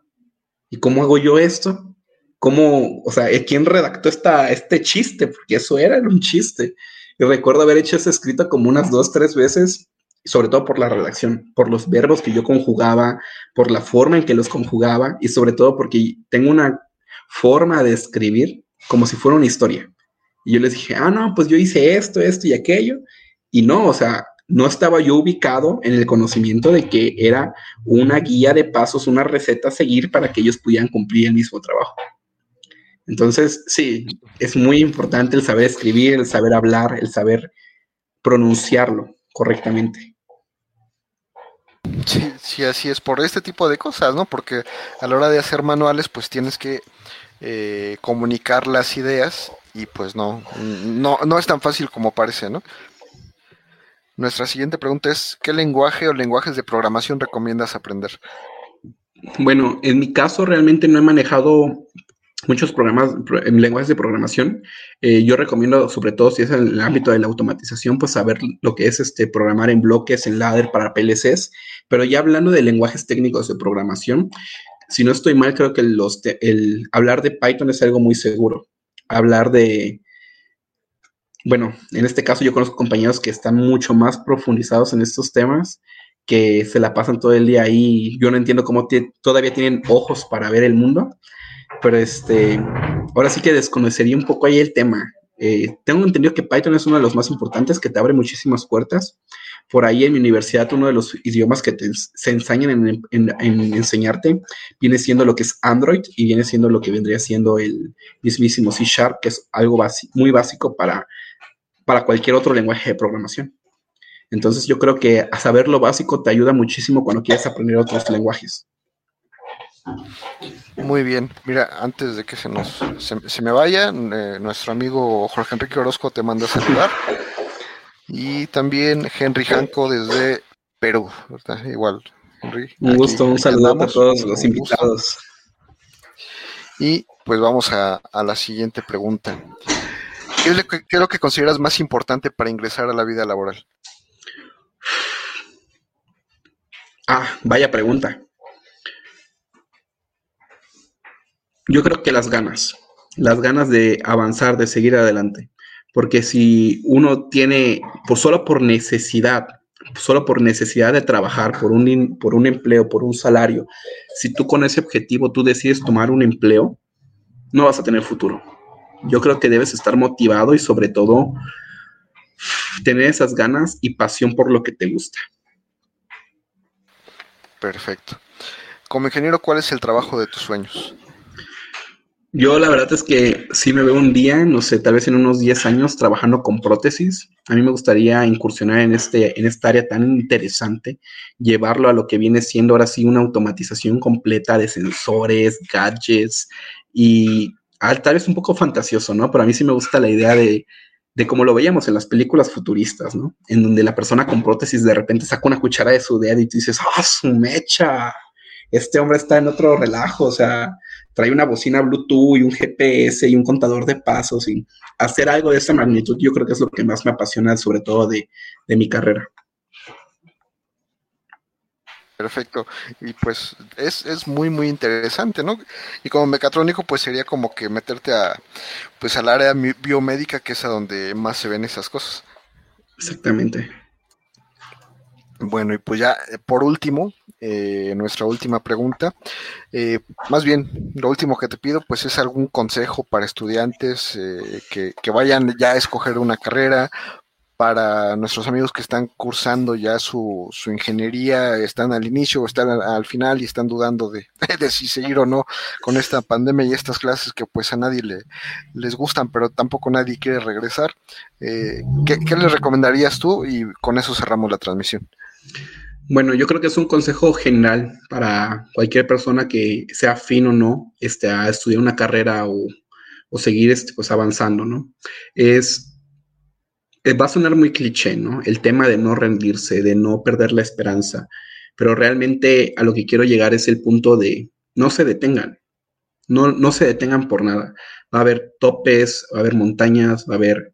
¿y cómo hago yo esto? ¿Cómo, o sea, quién redactó esta, este chiste? Porque eso era, era un chiste. Y recuerdo haber hecho ese escrito como unas dos, tres veces, sobre todo por la redacción, por los verbos que yo conjugaba, por la forma en que los conjugaba y sobre todo porque tengo una forma de escribir como si fuera una historia. Y yo les dije, ah, no, pues yo hice esto, esto y aquello. Y no, o sea, no estaba yo ubicado en el conocimiento de que era una guía de pasos, una receta a seguir para que ellos pudieran cumplir el mismo trabajo. Entonces, sí, es muy importante el saber escribir, el saber hablar, el saber pronunciarlo correctamente. Sí, sí, así es, por este tipo de cosas, ¿no? Porque a la hora de hacer manuales, pues tienes que eh, comunicar las ideas y pues no, no, no es tan fácil como parece, ¿no? Nuestra siguiente pregunta es, ¿qué lenguaje o lenguajes de programación recomiendas aprender? Bueno, en mi caso realmente no he manejado muchos programas, en lenguajes de programación. Eh, yo recomiendo, sobre todo si es en el ámbito de la automatización, pues saber lo que es este programar en bloques, en ladder para PLCs. Pero ya hablando de lenguajes técnicos de programación, si no estoy mal, creo que el hablar de Python es algo muy seguro. Hablar de, bueno, en este caso yo conozco compañeros que están mucho más profundizados en estos temas, que se la pasan todo el día ahí. Yo no entiendo cómo todavía tienen ojos para ver el mundo pero este, ahora sí que desconocería un poco ahí el tema. Eh, tengo entendido que Python es uno de los más importantes, que te abre muchísimas puertas. Por ahí en mi universidad, uno de los idiomas que te, se enseñan en, enseñarte viene siendo lo que es Android y viene siendo lo que vendría siendo el mismísimo C Sharp, que es algo muy básico para para cualquier otro lenguaje de programación. Entonces yo creo que a saber lo básico te ayuda muchísimo cuando quieres aprender otros lenguajes. Muy bien, mira, antes de que se nos se, me vaya, eh, nuestro amigo Jorge Enrique Orozco te manda a saludar. Y también Henry Janco desde Perú, Igual, Henry. Un gusto, un saludo a todos los invitados. Y pues vamos a, la siguiente pregunta. ¿Qué es, ¿Qué es lo que consideras más importante para ingresar a la vida laboral? Ah, vaya pregunta. Yo creo que las ganas, las ganas de avanzar, de seguir adelante. Porque si uno tiene, pues solo por necesidad, solo por necesidad de trabajar, por un, por un empleo, por un salario, si tú con ese objetivo tú decides tomar un empleo, no vas a tener futuro. Yo creo que debes estar motivado y sobre todo tener esas ganas y pasión por lo que te gusta. Perfecto. Como ingeniero, ¿cuál es el trabajo de tus sueños? Yo la verdad es que sí me veo un día, no sé, tal vez en unos 10 años trabajando con prótesis. A mí me gustaría incursionar en, este, en esta área tan interesante, llevarlo a lo que viene siendo ahora sí una automatización completa de sensores, gadgets y tal vez un poco fantasioso, ¿no? Pero a mí sí me gusta la idea de, de cómo lo veíamos en las películas futuristas, ¿no? En donde la persona con prótesis de repente saca una cuchara de su dedo y tú dices, ¡ah, su mecha! Este hombre está en otro relajo, o sea, trae una bocina Bluetooth y un GPS y un contador de pasos y hacer algo de esa magnitud yo creo que es lo que más me apasiona sobre todo de, mi carrera. Perfecto. Y pues es, es, muy, muy interesante, ¿no? Y como mecatrónico, pues sería como que meterte a, pues al área biomédica, que es a donde más se ven esas cosas. Exactamente. Bueno, y pues ya eh, por último, eh, nuestra última pregunta. Eh, más bien, lo último que te pido, pues es algún consejo para estudiantes que, que, vayan ya a escoger una carrera, para nuestros amigos que están cursando ya su, ingeniería, están al inicio o están al, final y están dudando de, de, si seguir o no con esta pandemia y estas clases que pues a nadie le, les gustan, pero tampoco nadie quiere regresar. ¿qué, ¿Qué les recomendarías tú? Y con eso cerramos la transmisión. Bueno, yo creo que es un consejo general para cualquier persona que sea afín o no este, a estudiar una carrera o, seguir este, pues, avanzando, ¿no? Es, eh, va a sonar muy cliché, ¿no? El tema de no rendirse, de no perder la esperanza, pero realmente a lo que quiero llegar es el punto de no se detengan, no, no se detengan por nada. Va a haber topes, va a haber montañas, va a haber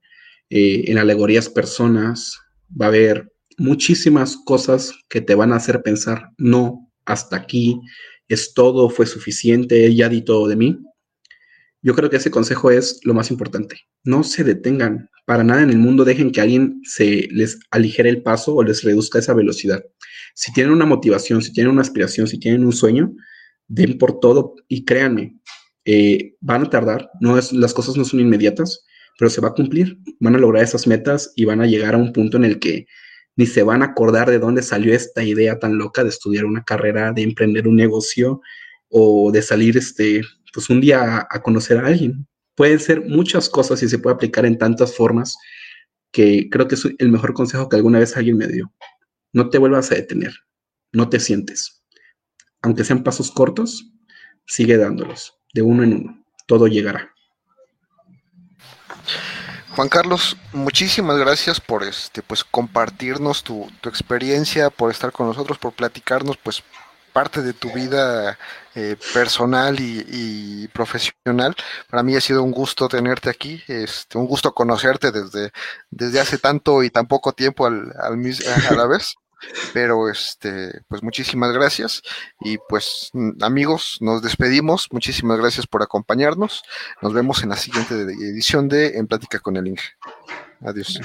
eh, en alegorías personas, va a haber muchísimas cosas que te van a hacer pensar, no, hasta aquí, es todo, fue suficiente, ya di todo de mí. Yo creo que ese consejo es lo más importante. No se detengan, para nada en el mundo dejen que alguien se les aligere el paso o les reduzca esa velocidad. Si tienen una motivación, si tienen una aspiración, si tienen un sueño, den por todo y créanme, eh, van a tardar, no es, las cosas no son inmediatas, pero se va a cumplir, van a lograr esas metas y van a llegar a un punto en el que ni se van a acordar de dónde salió esta idea tan loca de estudiar una carrera, de emprender un negocio o de salir este, pues un día a, conocer a alguien. Pueden ser muchas cosas y se puede aplicar en tantas formas que creo que es el mejor consejo que alguna vez alguien me dio. No te vuelvas a detener, no te sientes. Aunque sean pasos cortos, sigue dándolos, de uno en uno. Todo llegará. Juan Carlos, muchísimas gracias por este, pues compartirnos tu, experiencia, por estar con nosotros, por platicarnos, pues parte de tu vida eh, personal y, profesional. Para mí ha sido un gusto tenerte aquí, este, un gusto conocerte desde, desde hace tanto y tan poco tiempo al, a la vez. Pero este, pues muchísimas gracias y pues amigos, nos despedimos. Muchísimas gracias por acompañarnos. Nos vemos en la siguiente edición de En Plática con el Inge. Adiós.